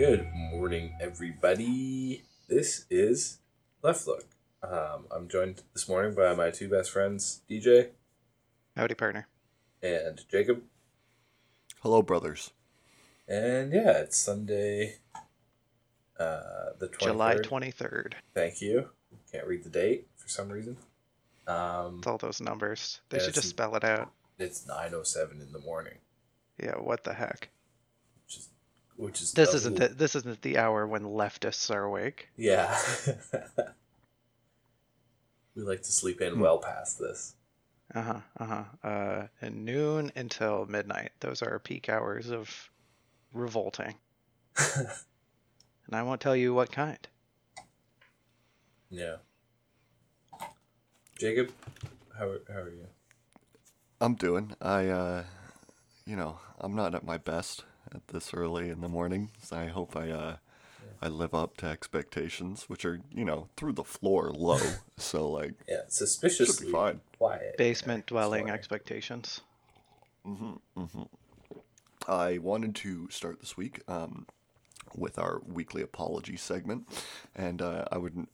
Good morning, everybody. This is Left Look. Um, I'm joined this morning by my two best friends, DJ Howdy, partner. and Jacob. Hello, brothers. And yeah, it's Sunday, uh, the 23rd. July 23rd. Thank you. Can't read the date for some reason. Um, It's all those numbers. They should just spell it out. it's 9:07 in the morning, Yeah, what the heck? Which is This a isn't the, this isn't the hour when leftists are awake. Yeah. we like to sleep in well past this. Uh-huh, uh-huh. Uh and noon until midnight. Those are peak hours of revolting. And I won't tell you what kind. Yeah. Jacob, how are, how are you? I'm doing. I, uh, you know, I'm not at my best at this early in the morning. So I hope I, uh, I live up to expectations, which are, you know, through the floor low. so like, Yeah, suspiciously fine. quiet. Basement dwelling Sorry. expectations. I wanted to start this week um, with our weekly apology segment, and uh, I would.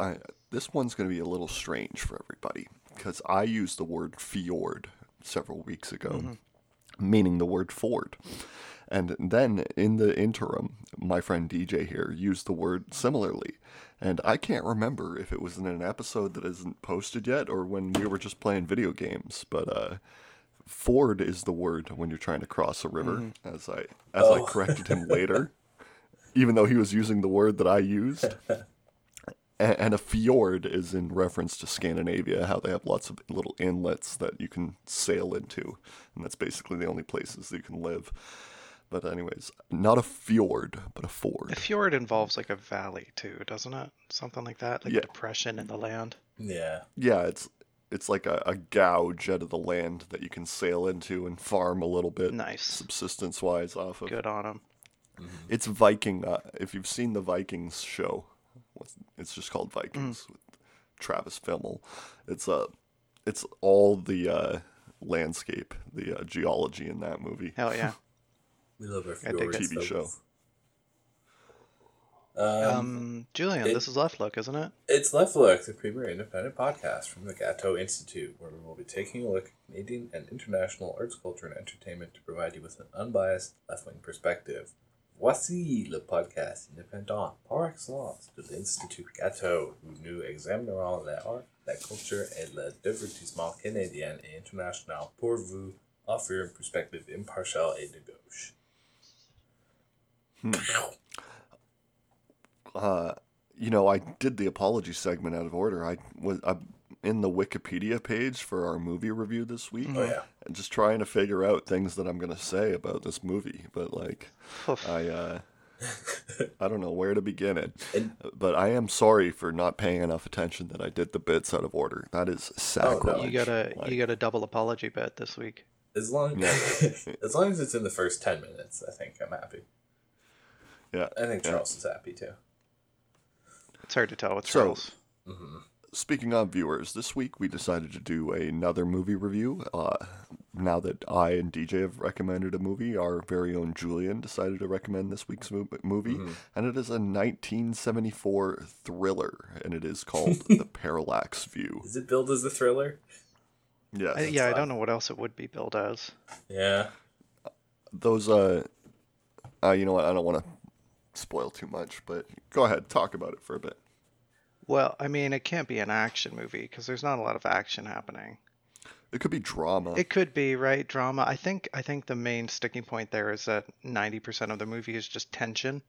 I, this one's going to be a little strange for everybody because I used the word fjord several weeks ago, meaning the word Ford. And then in the interim, my friend DJ here used the word similarly. And I can't remember if it was in an episode that isn't posted yet or when we were just playing video games. But uh, ford is the word when you're trying to cross a river, as I as I Oh. corrected him later, even though he was using the word that I used. And a fjord is in reference to Scandinavia, how they have lots of little inlets that you can sail into, and that's basically the only places that you can live. But anyways, not a fjord, but a ford. A fjord involves like a valley too, doesn't it? Something like that, like Yeah. a depression in the land. Yeah. Yeah, it's it's like a, a gouge out of the land that you can sail into and farm a little bit, Nice. subsistence wise off of. Good on them. It's Viking. Uh, if you've seen the Vikings show, it's just called Vikings with Travis Fimmel. It's uh, it's all the uh, landscape, the uh, geology in that movie. Hell yeah. We love our I dig fjords. TV show. Um, Um, Julian, it- this is Left Look, isn't it? it's Left Look, the premier independent podcast from the Gateau Institute, where we will be taking a look at Canadian and international arts, culture, and entertainment to provide you with an unbiased left wing perspective. Voici le podcast indépendant par excellence de l'Institut Gateau, où nous examinerons l'art, la culture et le divertissement canadien et international pour vous offrir une perspective impartiale et de gauche. Uh, you know, I did the apology segment out of order. I was I'm in the Wikipedia page for our movie review this week. Oh, yeah. And just trying to figure out things that I'm gonna say about this movie, but like. I uh, I don't know where to begin it, And- but I am sorry for not paying enough attention that I did the bits out of order. That is sacrilege. you got a Like, you got a double apology bet this week. As long, Yeah. as long as it's in the first 10 minutes, I think I'm happy. Yeah. I think yeah. Charles is happy too. It's hard to tell with So- Charles. Speaking of viewers, this week we decided to do another movie review. Uh, now that I and DJ have recommended a movie, our very own Julian decided to recommend this week's mo- movie, and it is a 1974 thriller, and it is called The Parallax View. Is it billed as a thriller? Yes. I, yeah, I don't know what else it would be billed as. Yeah. those uh, uh you know what i don't want to spoil too much but go ahead talk about it for a bit Well, I mean, it can't be an action movie because there's not a lot of action happening. it could be drama It could be right drama. I think I think the main sticking point there is that 90% of the movie is just tension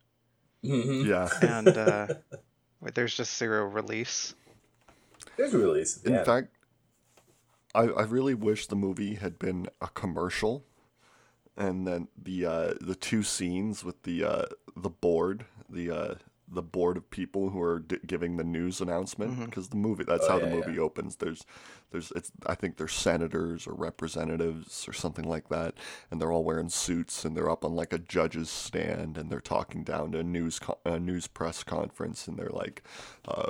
Mm-hmm. yeah and uh, there's just zero release. There's a release. in yeah. fact I, I really wish the movie had been a commercial and then the uh the two scenes with the uh the board the uh the board of people who are d- giving the news announcement because the movie that's Oh, how yeah, the yeah. movie opens there's there's it's i think they're senators or representatives or something like that and they're all wearing suits and they're up on like a judge's stand and they're talking down to a news co- a news press conference and they're like uh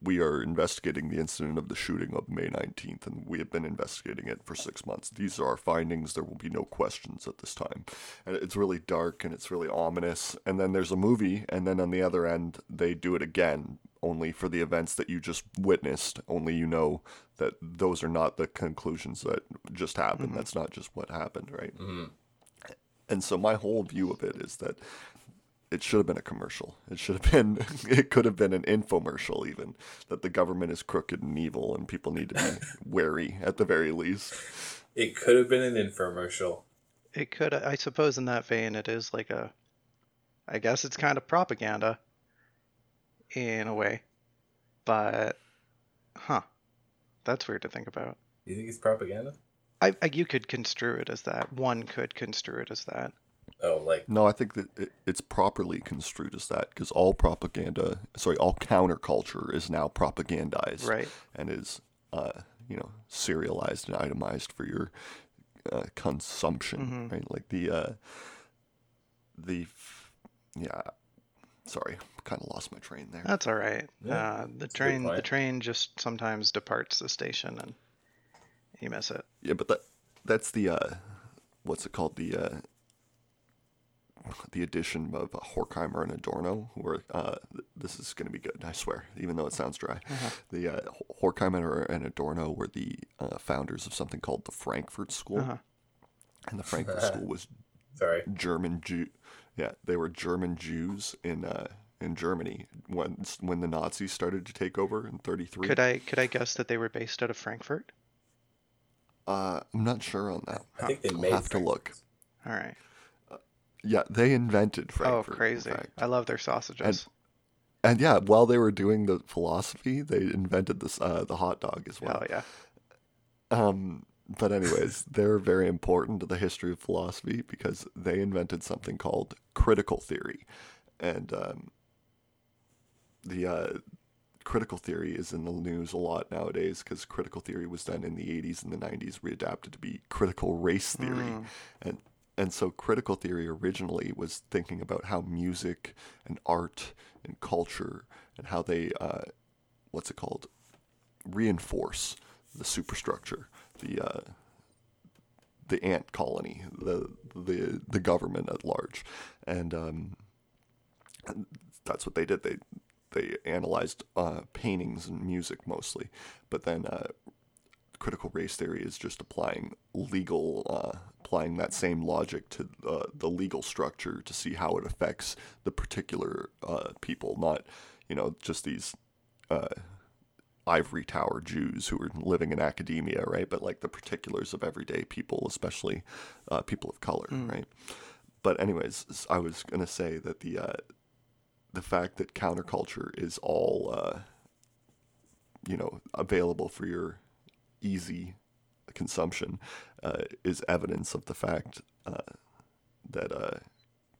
we are investigating the incident of the shooting of May 19th, and we have been investigating it for six months. These are our findings. There will be no questions at this time. And it's really dark and it's really ominous. And then there's a movie, and then on the other end, they do it again, only for the events that you just witnessed. Only you know that those are not the conclusions that just happened. Mm-hmm. That's not just what happened, right? Mm-hmm. And so my whole view of it is that it should have been a commercial. It should have been, it could have been an infomercial even, that the government is crooked and evil and people need to be wary at the very least. It could have been an infomercial. It could, I suppose, in that vein, it is like a, I guess it's kind of propaganda in a way. But, huh. That's weird to think about. You think it's propaganda? I, I you could construe it as that. One could construe it as that. Oh, like No, I think that it, it's properly construed as that because all propaganda, sorry, all counterculture is now propagandized Right. and is, uh, you know, serialized and itemized for your uh, consumption, right? Like the, uh, the, yeah, sorry, kind of lost my train there. That's all right. Yeah, uh, the that's a good train the train just sometimes departs the station and you miss it. Yeah, but that that's the uh, what's it called the uh, the addition of uh, Horkheimer and Adorno. Who are uh, this is going to be good, I swear, even though it sounds dry. The uh, Horkheimer and Adorno were the uh, founders of something called the Frankfurt School, Uh-huh. and the Frankfurt School was sorry. German Jew. Yeah, they were German Jews in uh, in Germany when when the Nazis started to take over in '33. Could I could I guess that they were based out of Frankfurt? Uh, I'm not sure on that. I think they I'll made have to look. All right. Yeah, they invented Oh, Frankfurt. in crazy! fact. I love their sausages. And yeah, while they were doing the philosophy, they invented this uh, the hot dog as well. oh yeah. Um, but anyways, they're very important to the history of philosophy because they invented something called critical theory, and um, the uh, critical theory is in the news a lot nowadays because critical theory was done in the 80s and the 90s readapted to be critical race theory and and so critical theory originally was thinking about how music and art and culture and how they uh, what's it called? Reinforce the superstructure the uh, the ant colony the the the government at large. And um, and that's what they did. They they analyzed uh, paintings and music mostly. But then uh, critical race theory is just applying legal, uh, applying that same logic to uh, the legal structure to see how it affects the particular uh, people, not, you know, just these uh, ivory tower Jews who are living in academia, right? But like the particulars of everyday people, especially uh, people of color, right? But anyways, I was gonna say that the uh, the fact that counterculture is all uh, you know available for your easy consumption uh, is evidence of the fact uh, that uh,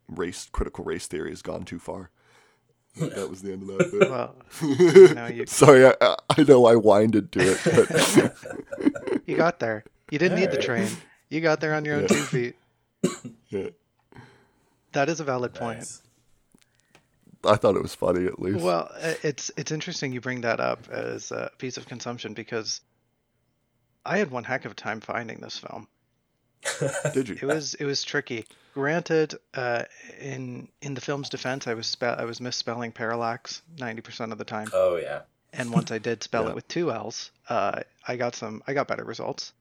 race critical race theory has gone too far. that was the end of that bit. Well, no, you Sorry, I, I- I know I winded to it, but you got there. You didn't need the train. You got there on your own Yeah. two feet. yeah, That is a valid point. Nice. I thought it was funny at least. Well, uh, it's it's interesting you bring that up as a piece of consumption because I had one heck of a time finding this film. Did you? It was it was tricky. Granted, uh, in in the film's defense, I was spe- I was misspelling parallax ninety percent of the time, Oh yeah. and once I did spell Yeah. it with two L's, uh, I got some I got better results.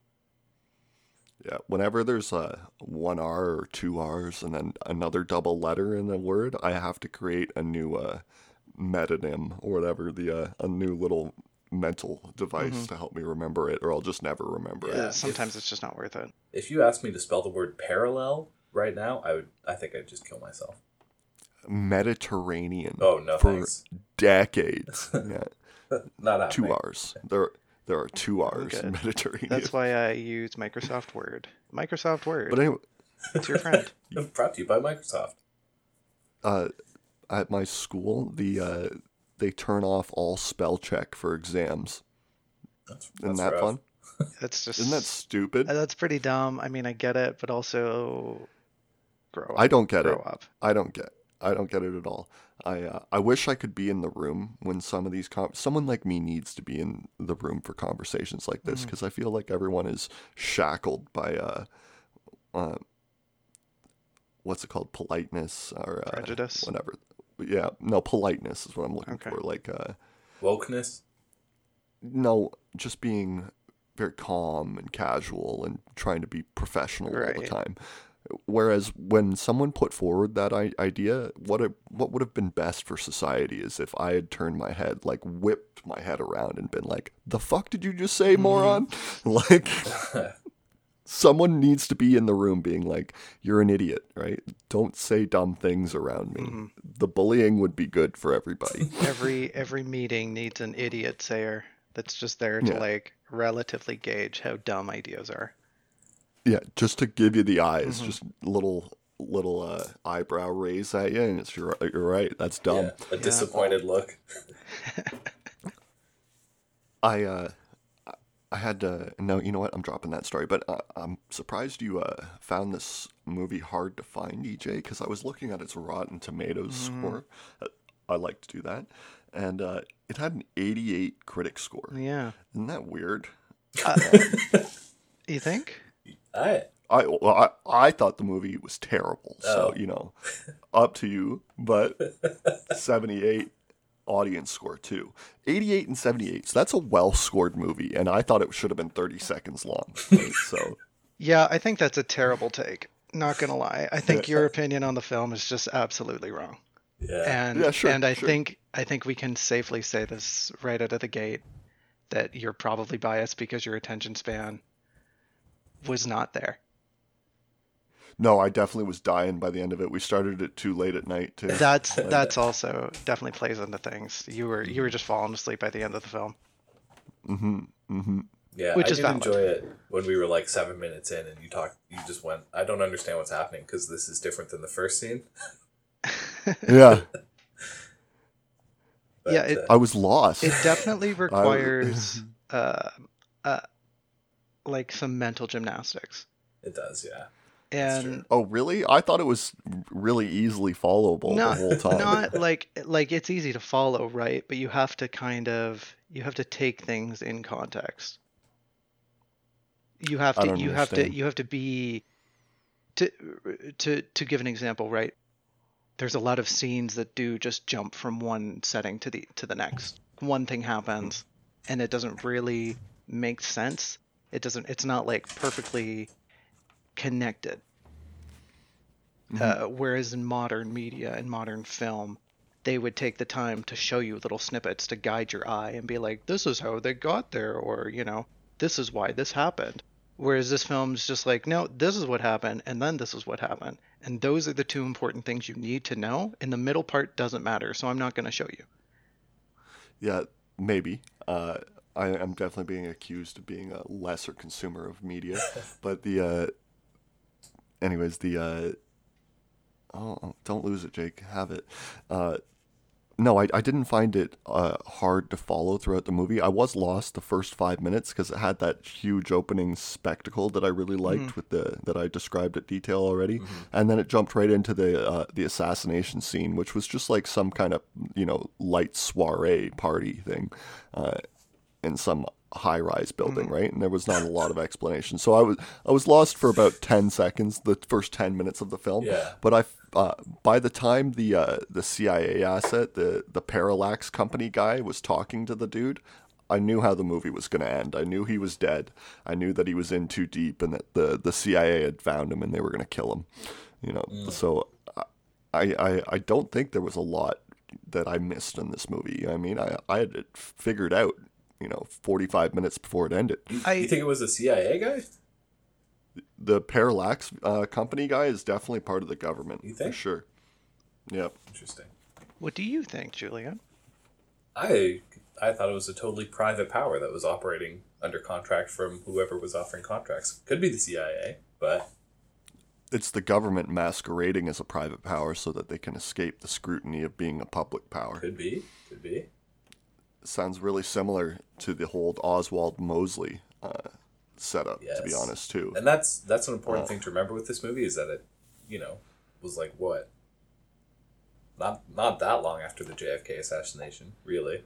Yeah, whenever there's uh, one R or two R's and then another double letter in a word, I have to create a new uh, metonym or whatever, the uh, a new little mental device to help me remember it, or I'll just never remember Yeah. it. Sometimes it's just not worth it. If you asked me to spell the word parallel right now, I would. I think I'd just kill myself. Mediterranean Oh no, for thanks. decades. yeah, Not happening. two R's. There there are two R's in. Mediterranean. That's why I use Microsoft Word. Microsoft Word. But anyway, it's your friend. Brought to you by Microsoft. uh, at my school, the uh, they turn off all spell check for exams. That's, Isn't that rough. fun? That's just Isn't that stupid? Uh, That's pretty dumb. I mean, I get it, but also grow up. I don't get grow it. up. I don't get. I don't get it at all. I uh, I wish I could be in the room when some of these com- someone like me needs to be in the room for conversations like this because I feel like everyone is shackled by uh, uh what's it called politeness or uh, Prejudice? whatever. Yeah, no politeness is what I'm looking Okay. for. Like uh, Wokeness. no, just being very calm and casual and trying to be professional all the time. Whereas when someone put forward that I- idea, what it, what would have been best for society is if I had turned my head, like whipped my head around and been like, "The fuck did you just say, moron?" like someone needs to be in the room being like, "You're an idiot, right? Don't say dumb things around me." The bullying would be good for everybody. Every every meeting needs an idiot sayer that's just there to Yeah. like relatively gauge how dumb ideas are. Yeah, just to give you the eyes, Mm-hmm. just little little uh, eyebrow raise at you, and it's you're, you're right. That's dumb. Yeah, a disappointed look. I uh, I had to no, you know what? I'm dropping that story, but uh, I'm surprised you uh, found this movie hard to find, DJ, because I was looking at its Rotten Tomatoes Mm-hmm. score. Uh, I like to do that, and uh, it had an 88 critic score. Yeah. Isn't that weird? You think? I I well, I, I thought the movie was terrible. So Oh. you know, up to you. But seventy eight audience score too. Eighty eight and seventy eight. So that's a well scored movie, and I thought it should have been thirty seconds long. right? so Yeah, I think that's a terrible take. Not gonna lie. I think your opinion on the film is just absolutely wrong. yeah. And Yeah, sure, and I sure. think I think we can safely say this right out of the gate that you're probably biased because your attention span was not there. No, I definitely was dying by the end of it. We started it too late at night too. That's that's also definitely plays into things. You were you were just falling asleep by the end of the film. mm-hmm. Mm-hmm. Yeah, Which I did enjoy it when we were like seven minutes in, and you talked. You just went. I don't understand what's happening because this is different than the first scene. Yeah, But, Yeah, it- uh, I was lost. It definitely requires uh, uh like some mental gymnastics. it does. Yeah, That's And oh, really? I thought it was really easily followable not, the whole time. not like like it's easy to follow, right? But you have to kind of you have to take things in context. You have to don't you have to you have to be to to to give an example, right? There's a lot of scenes that do just jump from one setting to the to the next. One thing happens and it doesn't really make sense. It doesn't it's not like perfectly connected. Uh, whereas in modern media and modern film, they would take the time to show you little snippets to guide your eye and be like, this is how they got there, or, you know, this is why this happened. Whereas this film's just like, no, this is what happened, and then this is what happened. And those are the two important things you need to know, and the middle part doesn't matter, so I'm not going to show you. Yeah, maybe. Uh, I am definitely being accused of being a lesser consumer of media, but the, uh, anyways, the, uh, oh, oh, don't lose it, Jake. Have it. Uh, no, I, I didn't find it uh, hard to follow throughout the movie. I was lost the first five minutes because it had that huge opening spectacle that I really liked with the that I described at detail already, and then it jumped right into the uh, the assassination scene, which was just like some kind of you know light soiree party thing, uh, in some high rise building, right? And there was not a lot of explanation, so I was I was lost for about ten seconds, the first ten minutes of the film. Yeah. But I, uh, by the time the uh, the CIA asset, the the Parallax Company guy was talking to the dude, I knew how the movie was going to end. I knew he was dead. I knew that he was in too deep, and that the the CIA had found him, and they were going to kill him. You know, so I, I I don't think there was a lot that I missed in this movie. I mean, I I had it figured out. You know, forty five minutes before it ended. you, I- you think it was a CIA guy? The Parallax uh, Company guy is definitely part of the government You for think? sure. Yep. Interesting. What do you think, Julian? I I thought it was a totally private power that was operating under contract from whoever was offering contracts. Could be the CIA, but It's the government masquerading as a private power so that they can escape the scrutiny of being a public power. could be. Could be. Sounds really similar to the whole Oswald Mosley uh, setup, to be honest, too. And that's that's an important Uh. thing to remember with this movie is that it, you know, was like what not not that long after the JFK assassination, really.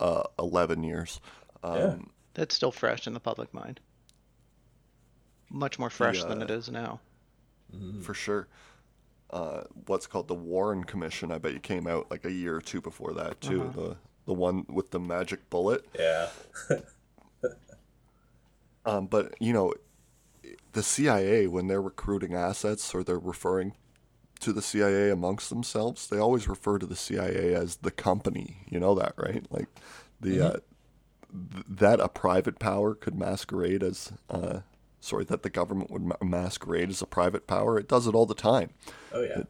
Uh, eleven years. Um, Yeah. That's still fresh in the public mind. Much more fresh than uh, it is now. for sure. Uh, what's called the Warren Commission? I bet you came out like a year or two before that too. Uh-huh. The the one with the magic bullet. Yeah. Um, but you know, the CIA when they're recruiting assets or they're referring to the CIA amongst themselves, they always refer to the CIA as the company. You know that, right? Like the uh, th- that a private power could masquerade as. Uh, Sorry, that the government would ma- masquerade as a private power. It does it all the time. Oh yeah.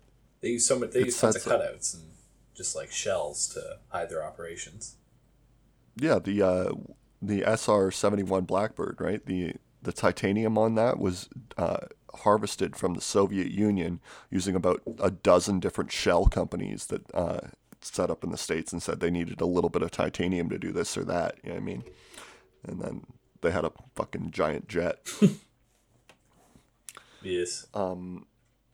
They use so much. They use tons of cutouts and just like shells to hide their operations. Yeah, the uh, the SR seventy one Blackbird, right? The the titanium on that was uh, harvested from the Soviet Union using about a dozen different shell companies that uh, set up in the states and said they needed a little bit of titanium to do this or that. You know what I mean? And then they had a fucking giant jet. Yes. Um,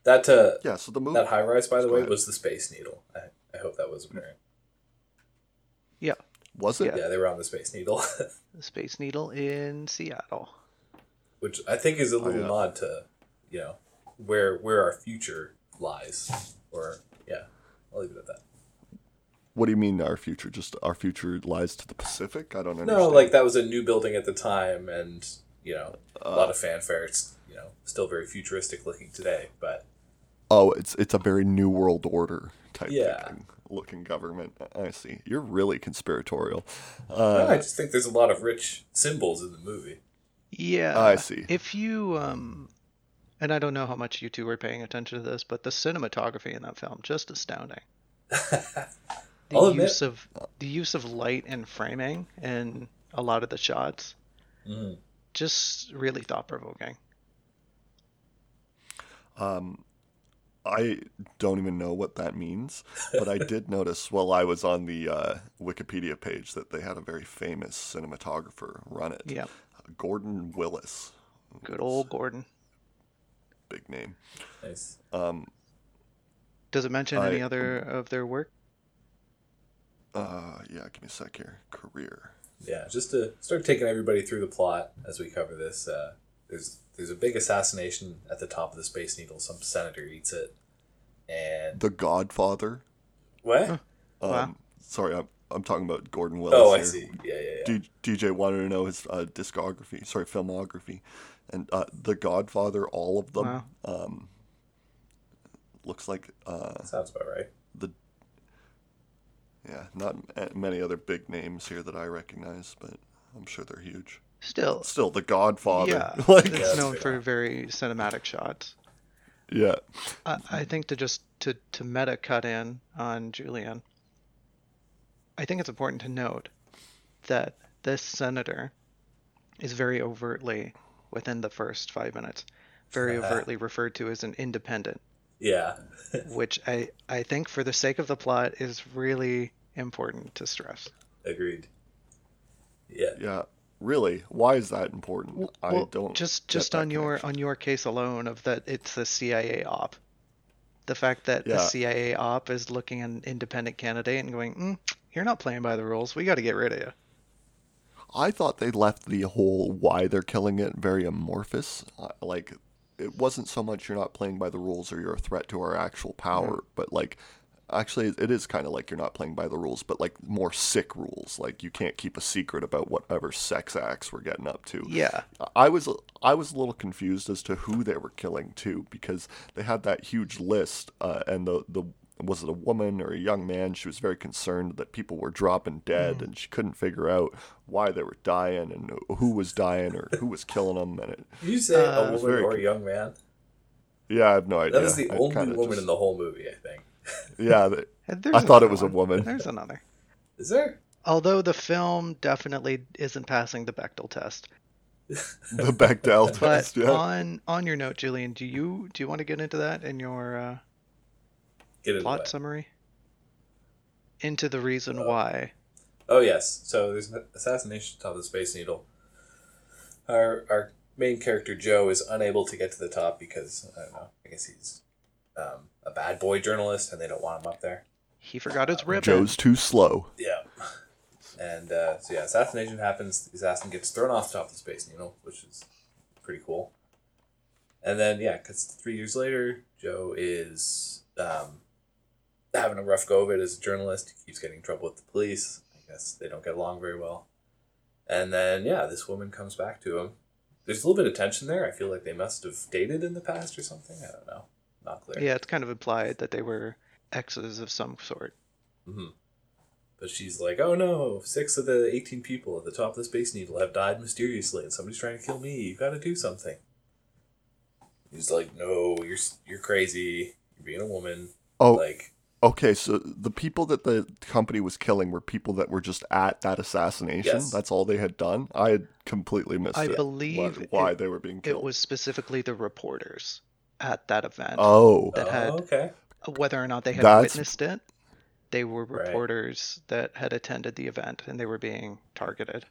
That uh, yeah. So the movie. that high rise, by the way, ahead. was the Space Needle. I, I hope that was apparent. Yeah. was it? Yeah, they were on the Space Needle, The Space Needle in Seattle. which I think is a little yeah. nod to, you know, where where our future lies. Or yeah, I'll leave it at that. What do you mean our future? Just our future lies to the Pacific? I don't understand. No, like that was a new building at the time, and you know, a Uh. lot of fanfare. It's you know still very futuristic looking today, but Oh, it's it's a very new world order type Yeah. thinking, looking government. I see. You're really conspiratorial. no, Uh, I just think there's a lot of rich symbols in the movie. Yeah. I see. If you um and I don't know how much you two were paying attention to this, but the cinematography in that film just astounding. The I'll admit- use of the use of light and framing in a lot of the shots Mhm. just really thought provoking. Um, I don't even know what that means, but I did notice while I was on the uh, Wikipedia page that they had a very famous cinematographer run it. Yeah. Gordon Willis, Good old Gordon. big name. Nice. Um, Does it mention I- any other of their work? uh, yeah, give me a sec here. Career. Yeah, just to start taking everybody through the plot as we cover this. Uh, there's there's a big assassination at the top of the Space Needle. Some senator eats it, and The Godfather. what? Huh. Um, Wow. Sorry, I'm, I'm talking about Gordon Willis. Oh, I here. see. Yeah, yeah, yeah. D- DJ wanted to know his uh, discography, sorry, filmography, and uh, The Godfather, all of them. Wow. Um, looks like uh, Sounds about right. the yeah, not many other big names here that I recognize, but I'm sure they're huge. Still, Still, The Godfather, yeah, like it's that's known for very cinematic shots. yeah, I, I think to just to to meta cut in on Julian, I think it's important to note that this senator is very overtly within the first five minutes, very overtly referred to as an independent, Yeah. which I I think for the sake of the plot is really important to stress. Agreed. Yeah. yeah. Really, why is that important? I don't just just on your on your case alone of that it's a CIA op. The fact that Yeah. the CIA op is looking an independent candidate and going, mm, "You're not playing by the rules. We got to get rid of you." I thought they left the whole why they're killing it very amorphous. Uh, Like, it wasn't so much you're not playing by the rules or you're a threat to our actual power, but like, actually, it is kind of like you're not playing by the rules, but like more sick rules. Like, you can't keep a secret about whatever sex acts we're getting up to. Yeah, I was I was a little confused as to who they were killing too because they had that huge list uh, and the the was it a woman or a young man she was very concerned that people were dropping dead and she couldn't figure out why they were dying and who was dying or who was killing them and it Did you say Uh, a woman or a young man? yeah I have no idea That was the I only kinda woman just- in the whole movie, I think. Yeah the, there's I thought it another was a woman. There's another. Is there? Although the film definitely isn't passing the Bechdel test. the Bechdel But test yeah on on your note, Julian, do you do you want to get into that in your uh, Get plot it. summary? Into the reason Uh, why. Oh yes. So there's an assassination atop the Space Needle. Our our main character Joe is unable to get to the top because I don't know. I guess he's um, a bad boy journalist, and they don't want him up there. He forgot his ribbon. Joe's too slow. Yeah. And uh, so yeah, assassination happens. The assassin gets thrown off the top of the space needle, which is pretty cool. And then yeah, because three years later, Joe is um, having a rough go of it as a journalist. He keeps getting in trouble with the police. I guess they don't get along very well. And then yeah, this woman comes back to him. There's a little bit of tension there. I feel like they must have dated in the past or something. I don't know. Not clear. Yeah, it's kind of implied that they were exes of some sort. hmm But she's like, oh no, six of the 18 people at the top of the Space Needle have died mysteriously and somebody's trying to kill me. You've gotta do something. He's like, no, you're, you're crazy. You're being a woman. Oh, Like, okay. So the people that the company was killing were people that were just at that assassination. Yes. That's all they had done. I had completely missed I it. believe why, why it- they were being killed. It was specifically the reporters at that event. oh, that had- oh, okay. Whether or not they had That's- witnessed it, they were Right. reporters that had attended the event and they were being targeted.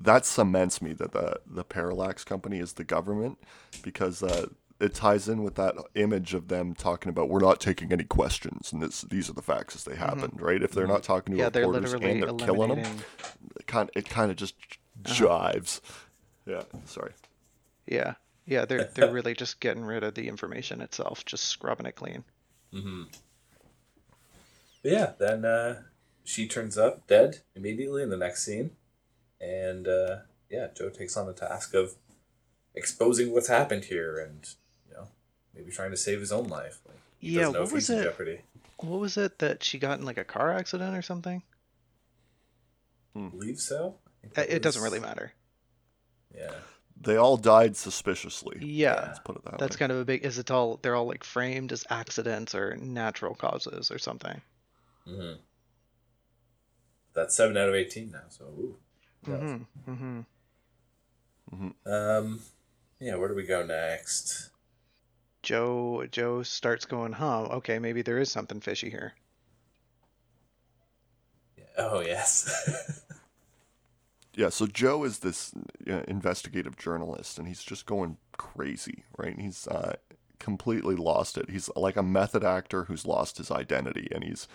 that cements me that the the Parallax company is the government because uh, it ties in with that image of them talking about we're not taking any questions and this, these are the facts as they happened, right? If they're not talking to Mm-hmm. Yeah, they're reporters literally and they're killing them, eliminating. it kind it kind of just Uh-huh. jives. Yeah, sorry. Yeah, yeah, they're they're really just getting rid of the information itself, just scrubbing it clean. Mm-hmm. But yeah, then uh, she turns up dead immediately in the next scene. And uh, yeah, Joe takes on the task of exposing what's happened here and, you know, maybe trying to save his own life. Like, he Yeah, doesn't know what if was he's in it? jeopardy. What was it that she got in like a car accident or something? I believe so. I Uh, It doesn't really matter. Yeah. They all died suspiciously. Yeah, Let's put it that way. that's way. kind of a big. Is it all? They're all like framed as accidents or natural causes or something. Mm-hmm. That's seven out of eighteen now. So, ooh. Yeah. Mm-hmm. Mm-hmm. Um, yeah. Where do we go next? Joe Joe starts going, huh? Okay, maybe there is something fishy here. Oh yes. Yeah, so Joe is this uh, investigative journalist, and he's just going crazy, right? He's uh, completely lost it. He's like a method actor who's lost his identity, and he's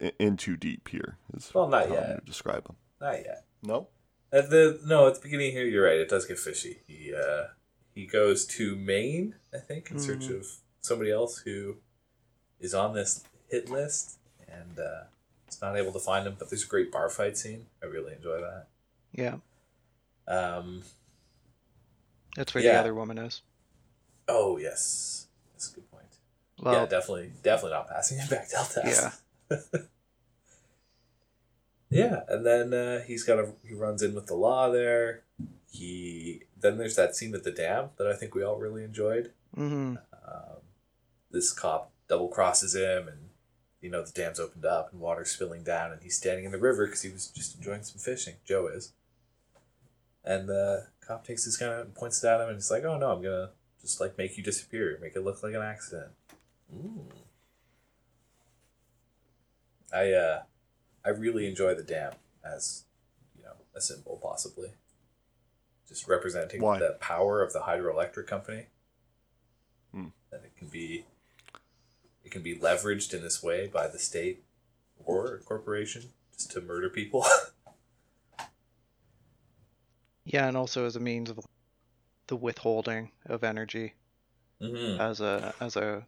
i- in too deep here. Is Well, not how yet. gonna Describe him. Not yet. No. At the no, at the beginning here, you're right. It does get fishy. He uh, he goes to Maine, I think, in search Mhm. of somebody else who is on this hit list, and uh, it's not able to find him. But there's a great bar fight scene. I really enjoy that. Yeah, Um, that's where Yeah. the other woman is. oh yes, that's a good point. Well, yeah, definitely, definitely not passing it back to test. Yeah. yeah, and then uh, he's got a he runs in with the law there. He then there's that scene at the dam that I think we all really enjoyed. hmm Um, this cop double crosses him, and you know the dam's opened up and water's spilling down, and he's standing in the river because he was just enjoying some fishing. Joe is, and the cop takes his gun out and points it at him, and he's like, "Oh no, I'm gonna just like make you disappear, make it look like an accident." Ooh. I uh, I really enjoy the dam as you know a symbol, possibly, just representing Why? the power of the hydroelectric company Hmm. that it can be it can be leveraged in this way by the state or a corporation just to murder people. Yeah, and also as a means of the withholding of energy mm-hmm. as a as a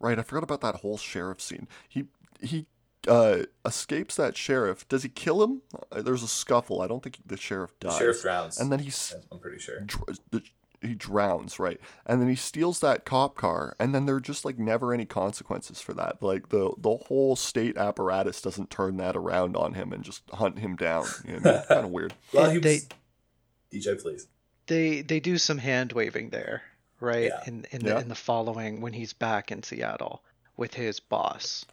Right, I forgot about that whole sheriff scene. He he uh, escapes that sheriff. Does he kill him? Uh, There's a scuffle. I don't think the sheriff The dies. sheriff drowns. and then he's I'm pretty sure. dr- the, he drowns, right? And then he steals that cop car, and then there are just like never any consequences for that. Like the the whole state apparatus doesn't turn that around on him and just hunt him down. You know, kind of weird. Well, he They- DJ, please. they they do some hand waving there, right? Yeah. In in Yeah. the in the following when he's back in Seattle with his boss.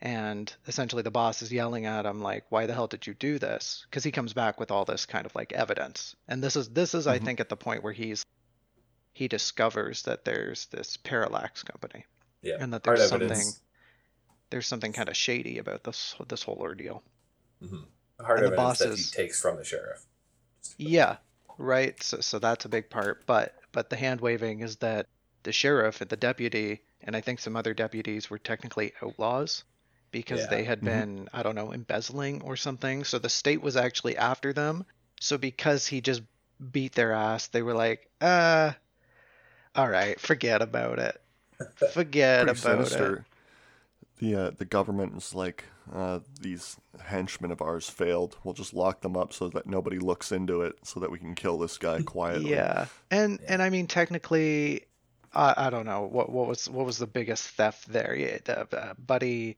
And essentially the boss is yelling at him like, "Why the hell did you do this?" Cuz he comes back with all this kind of like evidence. And this is this is I Mhm. think at the point where he's he discovers that there's this parallax company. Yeah. And that hard there's evidence. something- There's something kind of shady about this this whole ordeal. hmm Hard and the evidence that he takes from the sheriff. Yeah, right. So, so that's a big part. But but the hand waving is that the sheriff and the deputy, and I think some other deputies were technically outlaws because Yeah. they had Mhm. been, I don't know, embezzling or something. So the state was actually after them. So because he just beat their ass, they were like, uh, all right, forget about it. Forget Pretty about it. sinister. The uh, the government was like, uh, these henchmen of ours failed. We'll just lock them up so that nobody looks into it, so that we can kill this guy quietly. Yeah, and Yeah. and I mean technically, I I don't know what what was what was the biggest theft there. Yeah, the, uh, Buddy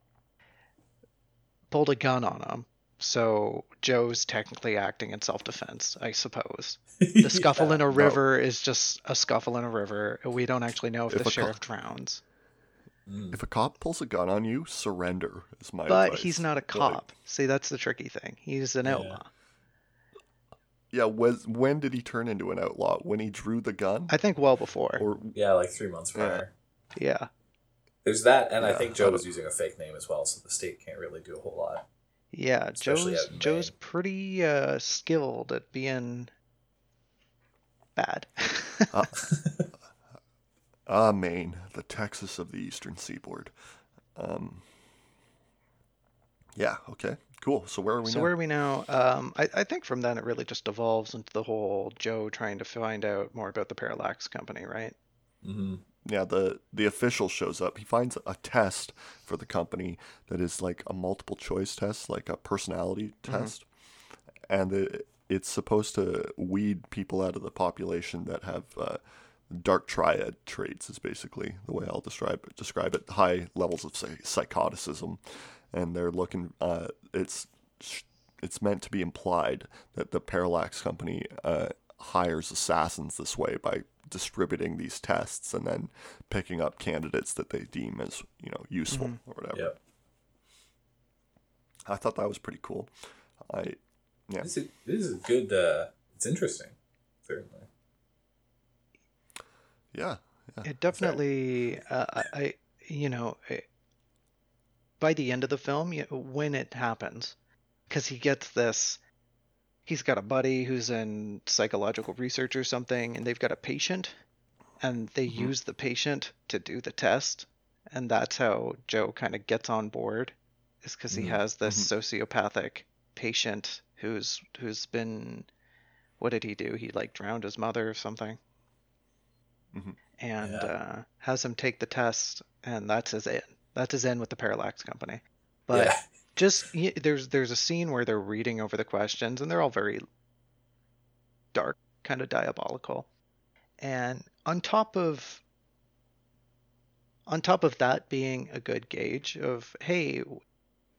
pulled a gun on him, so Joe's technically acting in self defense, I suppose. The scuffle in a no. river is just a scuffle in a river. We don't actually know if, If the a co- sheriff drowns, Mm. If a cop pulls a gun on you, surrender. Is my but advice. he's not a Like, cop. See, that's the tricky thing. He's an Yeah. outlaw. yeah. Was when did he turn into an outlaw? When he drew the gun, I think well before. or Yeah, like three months Yeah. prior. yeah. There's that, and I think Joe was using a fake name as well, so the state can't really do a whole lot. Yeah, Especially Joe's Joe's pretty uh, skilled at being bad. Uh, ah, Maine, the Texas of the Eastern Seaboard. Um. Yeah. Okay. Cool. So where are we so now? where are we now? Um, I, I think from then it really just evolves into the whole Joe trying to find out more about the Parallax Company, right? hmm Yeah, the the official shows up. He finds a test for the company that is like a multiple choice test, like a personality Mhm. test, and it, it's supposed to weed people out of the population that have uh, dark triad traits. Is basically the way I'll describe it. Describe it. High levels of psy- psychoticism, and they're looking. Uh, it's it's meant to be implied that the Parallax Company uh, hires assassins this way by distributing these tests and then picking up candidates that they deem as you know useful Mhm. or whatever. Yep. I thought that was pretty cool. I Yeah. This is this is good. Uh, it's interesting, certainly. yeah It yeah Sorry. definitely, uh, I, I, you know, it, by the end of the film, you, when it happens, because he gets this, he's got a buddy who's in psychological research or something, and they've got a patient, and they Mhm. use the patient to do the test, and that's how Joe kind of gets on board, is because he Mhm. has this sociopathic patient who's who's been, what did he do? He like drowned his mother or something Mhm. and Yeah. uh, has him take the test, and that's his end. That's his end with the Parallax Company. But yeah. Just there's there's a scene where they're reading over the questions, and they're all very dark, kind of diabolical. And on top of on top of that being a good gauge of hey,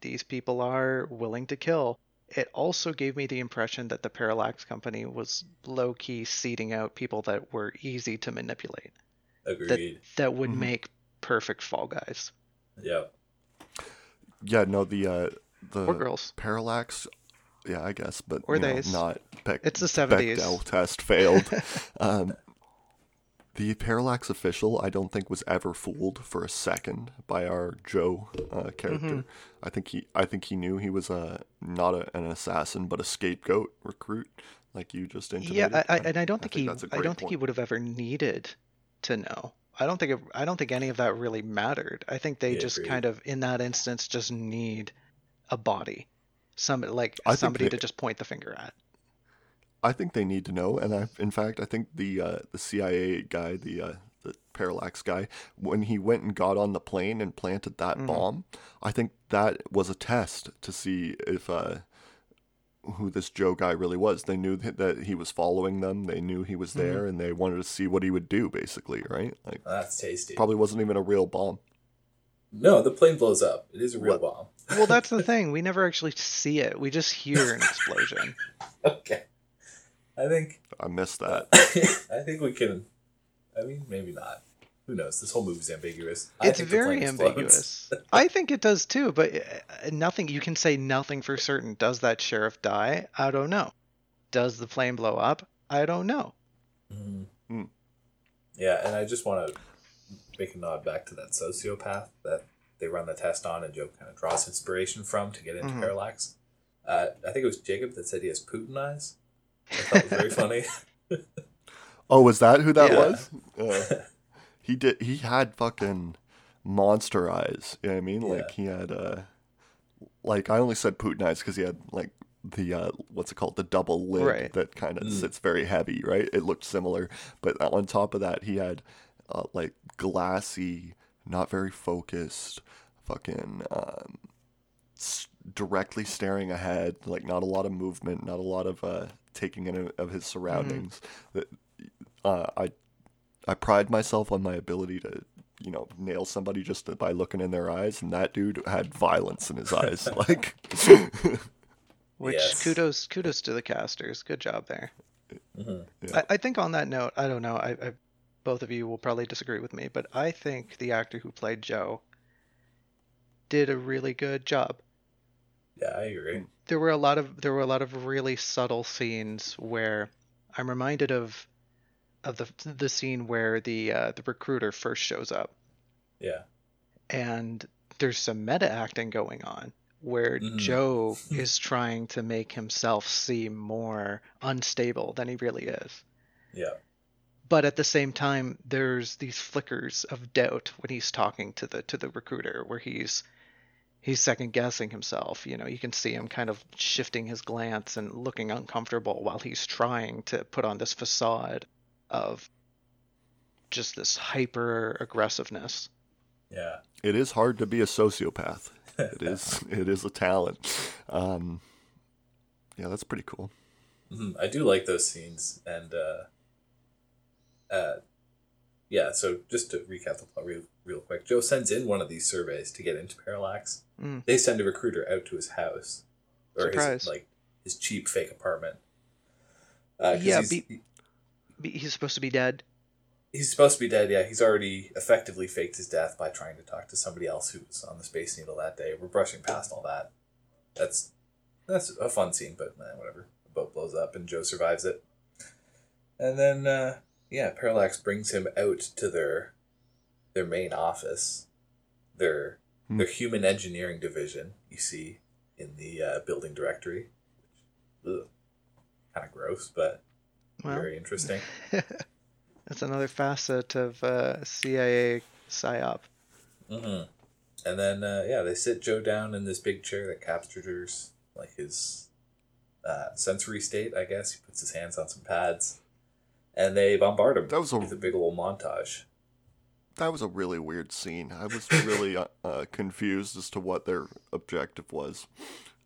these people are willing to kill. It also gave me the impression that the Parallax Company was low key seeding out people that were easy to manipulate Agreed. that would Mhm. make perfect fall guys Yep. Yeah no the uh the or girls. parallax yeah i guess but Or theys. not Beck, It's the 70s. Bechdel test failed um the parallax official i don't think was ever fooled for a second by our joe uh, character Mhm. i think he i think he knew he was a not a, an assassin but a scapegoat recruit like you just intimated Yeah, I, I, and I don't think, think he. I don't think he would have ever needed to know. I don't think. It, I don't think any of that really mattered. I think they Yeah, just kind of, in that instance, just need a body, some like I somebody they- to just point the finger at. I think they need to know, and I, in fact, I think the uh, the CIA guy, the uh, the parallax guy, when he went and got on the plane and planted that Mhm. bomb, I think that was a test to see if uh, who this Joe guy really was. They knew that, that he was following them. They knew he was mm-hmm. there, and they wanted to see what he would do, basically, right? Like, That's tasty. probably wasn't even a real bomb. No, the plane blows up. It is a real bomb. Well, that's the thing. We never actually see it. We just hear an explosion. Okay. I think I missed that. I think we can. I mean, maybe not. Who knows? This whole movie's ambiguous. I It's think very ambiguous. I think it does too, but uh, nothing. You can say nothing for certain. Does that sheriff die? I don't know. Does the plane blow up? I don't know. Mhm. Mm. Yeah, and I just want to make a nod back to that sociopath that they run the test on, and Joe kind of draws inspiration from to get into Mhm. Parallax. Uh, I think it was Jacob that said he has Putin eyes. I thought it was very funny. Oh, was that who that Yeah. was? Uh, he did. He had fucking monster eyes. You know what I mean? Yeah. Like he had uh, like I only said Putin eyes because he had like the uh, what's it called, the double lid Right. that kind of Mm. sits very heavy, right? It looked similar, but on top of that, he had uh, like glassy, not very focused, fucking um, s- directly staring ahead, like not a lot of movement, not a lot of uh, taking in of his surroundings. That uh, I I pride myself on my ability to you know nail somebody just by looking in their eyes, and that dude had violence in his eyes, like. Which Yes. kudos kudos to the casters. Good job there. Mhm. Yeah. I, I think on that note, I don't know. I, I both of you will probably disagree with me, but I think the actor who played Joe did a really good job. Yeah, I agree. There were a lot of there were a lot of really subtle scenes where I'm reminded of of the the scene where the uh, the recruiter first shows up Yeah. and there's some meta acting going on where Mhm. Joe is trying to make himself seem more unstable than he really is. Yeah. But at the same time, there's these flickers of doubt when he's talking to the to the recruiter, where he's he's second guessing himself. You know, you can see him kind of shifting his glance and looking uncomfortable while he's trying to put on this facade of just this hyper aggressiveness. Yeah. it is hard to be a sociopath. It is it is a talent. Um, yeah, that's pretty cool. Mhm. I do like those scenes, and uh, uh, yeah. So just to recap the plot real, real quick, Joe sends in one of these surveys to get into Parallax. Mm. They send a recruiter out to his house, or Surprise. his like his cheap fake apartment. Uh, 'cause Yeah, he's, be- Be- He's supposed to be dead. he's supposed to be dead. Yeah, he's already effectively faked his death by trying to talk to somebody else who was on the Space Needle that day. We're brushing past all that. That's that's a fun scene, but eh, whatever. The boat blows up and Joe survives it. And then uh, yeah, Parallax brings him out to their their main office, their Hmm. their human engineering division. You see in the uh, building directory, kind of gross, but Well, very interesting. that's another facet of uh, CIA psyop. hmm And then uh, yeah, they sit Joe down in this big chair that captures like his uh, sensory state. I guess he puts his hands on some pads, and they bombard him That was a- with a big old montage. That was a really weird scene. I was really uh, uh, confused as to what their objective was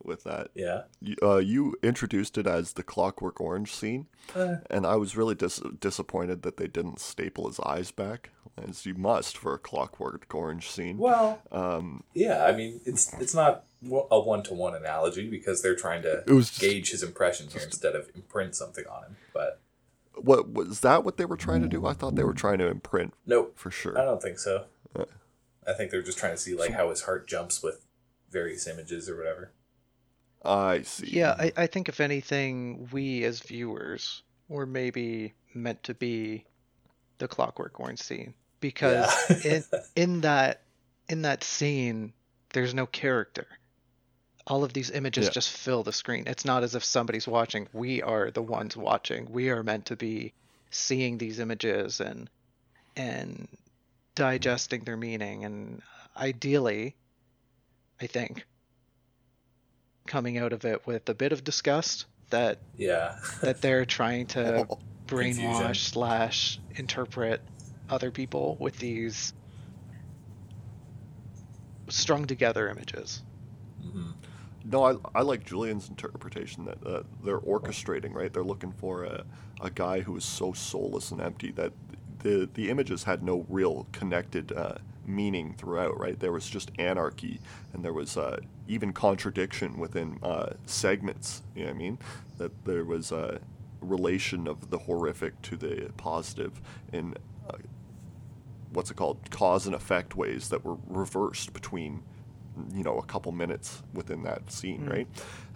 with that. Yeah, You, uh, you introduced it as the Clockwork Orange scene, Uh, and I was really dis- disappointed that they didn't staple his eyes back, as you must for a Clockwork Orange scene. well, Um, yeah. I mean, it's it's not a one to one analogy because they're trying to It was just- gauge his impression here instead of imprint something on him. But what was that? What they were trying to do? I thought they were trying to imprint nope, for sure. I don't think so. Uh. I think they're just trying to see like how his heart jumps with various images or whatever. I see. Yeah, I, I think if anything, we as viewers were maybe meant to be the Clockwork Orange scene because Yeah. in in that in that scene, there's no character. All of these images Yeah. just fill the screen. It's not as if somebody's watching. We are the ones watching. We are meant to be seeing these images and and digesting their meaning and ideally, I think, coming out of it with a bit of disgust that yeah. that they're trying to Oh, Confusion. brainwash slash interpret other people with these strung together images. hmm No, I, I like Julian's interpretation that uh, they're orchestrating, right? They're looking for a, a guy who is so soulless and empty that the the images had no real connected uh, meaning throughout, right? There was just anarchy, and there was uh, even contradiction within uh, segments. You know what I mean? That there was a relation of the horrific to the positive in uh, what's it called cause and effect ways that were reversed between you know a couple minutes within that scene Mm. right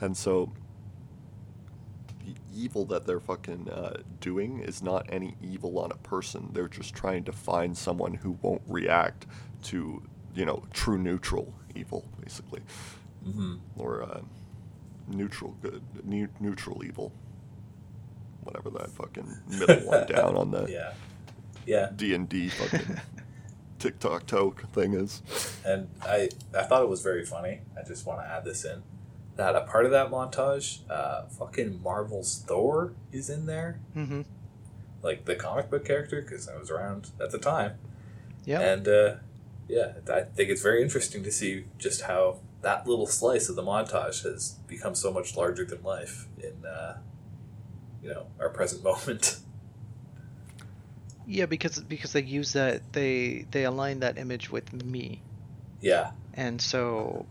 and so evil that they're fucking uh, doing is not any evil on a person they're just trying to find someone who won't react to you know true neutral evil basically hmm or uh, neutral good ne- neutral evil whatever that fucking middle one down on the Yeah. Yeah. D and D fucking tic-tac-toe thing is. And I I thought it was very funny. I just want to add this in. That a part of that montage, uh, fucking Marvel's Thor is in there, Mm-hmm. like the comic book character, because I was around at the time. Yeah. And uh, yeah, I think it's very interesting to see just how that little slice of the montage has become so much larger than life in, uh, you know, our present moment. Yeah, because because they use that they they align that image with me, yeah, and so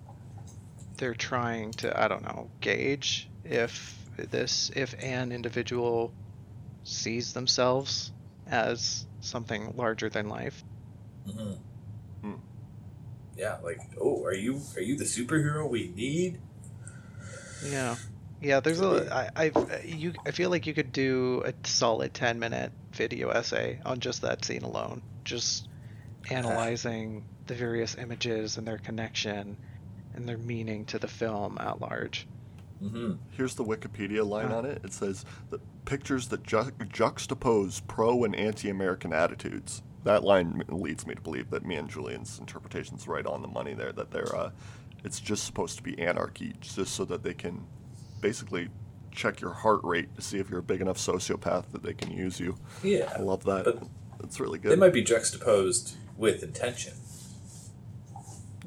they're trying to I don't know gauge if this if an individual sees themselves as something larger than life. Mm-hmm. Hmm. yeah. Like, oh, are you are you the superhero we need? Yeah, yeah. There's a I I you I feel like you could do a solid ten minute video essay on just that scene alone, just analyzing the various images and their connection and their meaning to the film at large. hmm Here's the Wikipedia line Ah. on it. It says the pictures that ju- juxtapose pro and anti-American attitudes. That line leads me to believe that me and Julian's interpretation's right on the money there. That they're, uh, it's just supposed to be anarchy, just so that they can basically check your heart rate to see if you're a big enough sociopath that they can use you. Yeah, I love that. But It's really good. they might be juxtaposed with intention.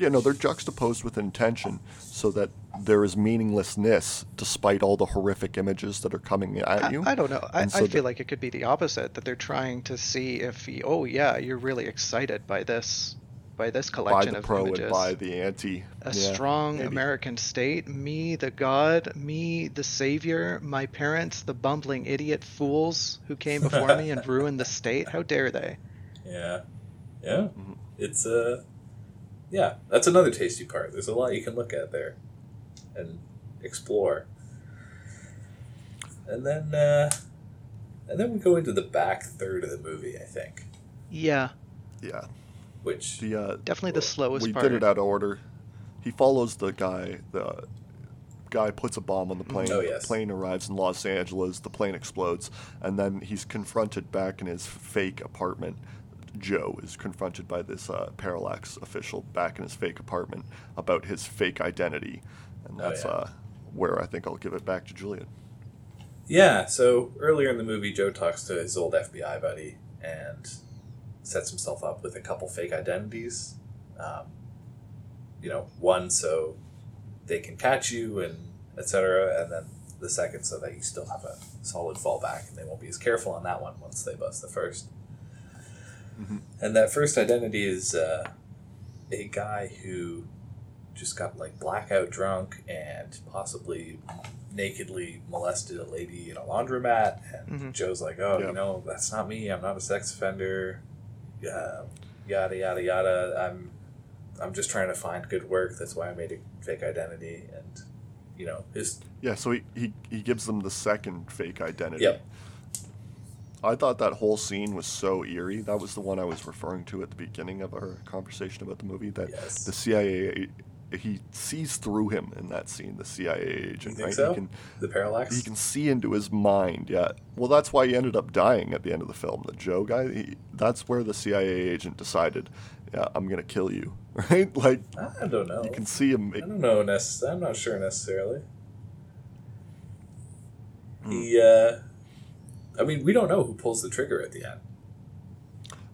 Yeah, no, they're juxtaposed with intention so that there is meaninglessness despite all the horrific images that are coming at I, you. I don't know. I, so I the- feel like it could be the opposite that they're trying to see if you, oh yeah you're really excited by this by this by collection the of pro images. and by the anti. a Yeah, strong maybe. American state, me the god, me the savior, my parents the bumbling idiot fools who came before me and ruined the state. How dare they? Yeah, yeah. Mhm. It's uh, yeah. That's another tasty part. There's a lot you can look at there, and explore. And then, uh, and then we go into the back third of the movie. I think, Yeah, Yeah, which the uh, definitely the slowest we part. did it out of order. He follows the guy. The guy puts a bomb on the plane. Oh, yes. The plane arrives in Los Angeles. The plane explodes, and then he's confronted back in his fake apartment. Joe is confronted by this uh, parallax official back in his fake apartment about his fake identity, and Oh, that's yeah. uh, where I think I'll give it back to Julian. Yeah, so earlier in the movie, Joe talks to his old FBI buddy and sets himself up with a couple fake identities. Um, you know, one so they can catch you and etc., and then the second so that you still have a solid fallback and they won't be as careful on that one once they bust the 1st Mhm. And that first identity is uh, a guy who just got like blackout drunk and possibly nakedly molested a lady in a laundromat and Mhm. joe's like oh Yeah. you know that's not me i'm not a sex offender uh, yada yada yada i'm i'm just trying to find good work that's why i made a fake identity and you know his Yeah, so he, he, he gives them the second fake identity. Yep. I thought that whole scene was so eerie. That was the one I was referring to at the beginning of our conversation about the movie. That Yes. the CIA, he sees through him in that scene. The CIA agent, right? so He can the parallax he can see into his mind. Yeah. Well, that's why he ended up dying at the end of the film. The Joe guy. He, that's where the CIA agent decided, yeah, I'm gonna kill you. Right? Like i don't know you can see him. i don't know necess- i'm not sure necessarily Hmm. he uh i mean we don't know who pulls the trigger at the end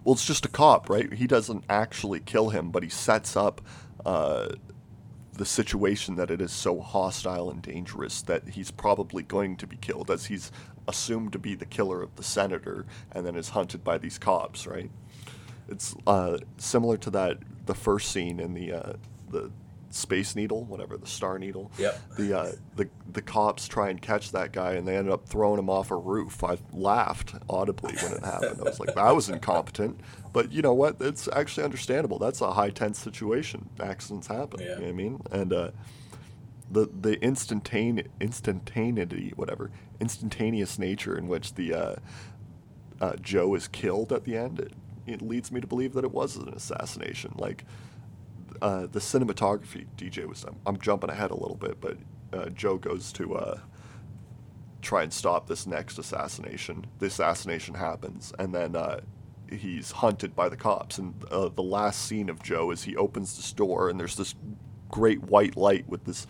Well, it's just a cop, right? He doesn't actually kill him, but he sets up uh, the situation that it is so hostile and dangerous that he's probably going to be killed, as he's assumed to be the killer of the senator, and then is hunted by these cops, right? It's uh, similar to that the first scene in the uh, the Space Needle, whatever the Star Needle. Yep. The uh, the the cops try and catch that guy, and they ended up throwing him off a roof. I laughed audibly when it happened. I was like, that was incompetent. But you know what? It's actually understandable. That's a high tense situation. Accidents happen. Yeah. You know what I mean? And uh, the the instantane instantaneity, whatever, instantaneous nature in which the uh, uh, Joe is killed at the end, it, it leads me to believe that it was an assassination. Like uh, the cinematography, DJ was. I'm, I'm jumping ahead a little bit, but uh, Joe goes to uh, try and stop this next assassination. The assassination happens, and then uh, he's hunted by the cops. And uh, the last scene of Joe is he opens this door and there's this great white light with this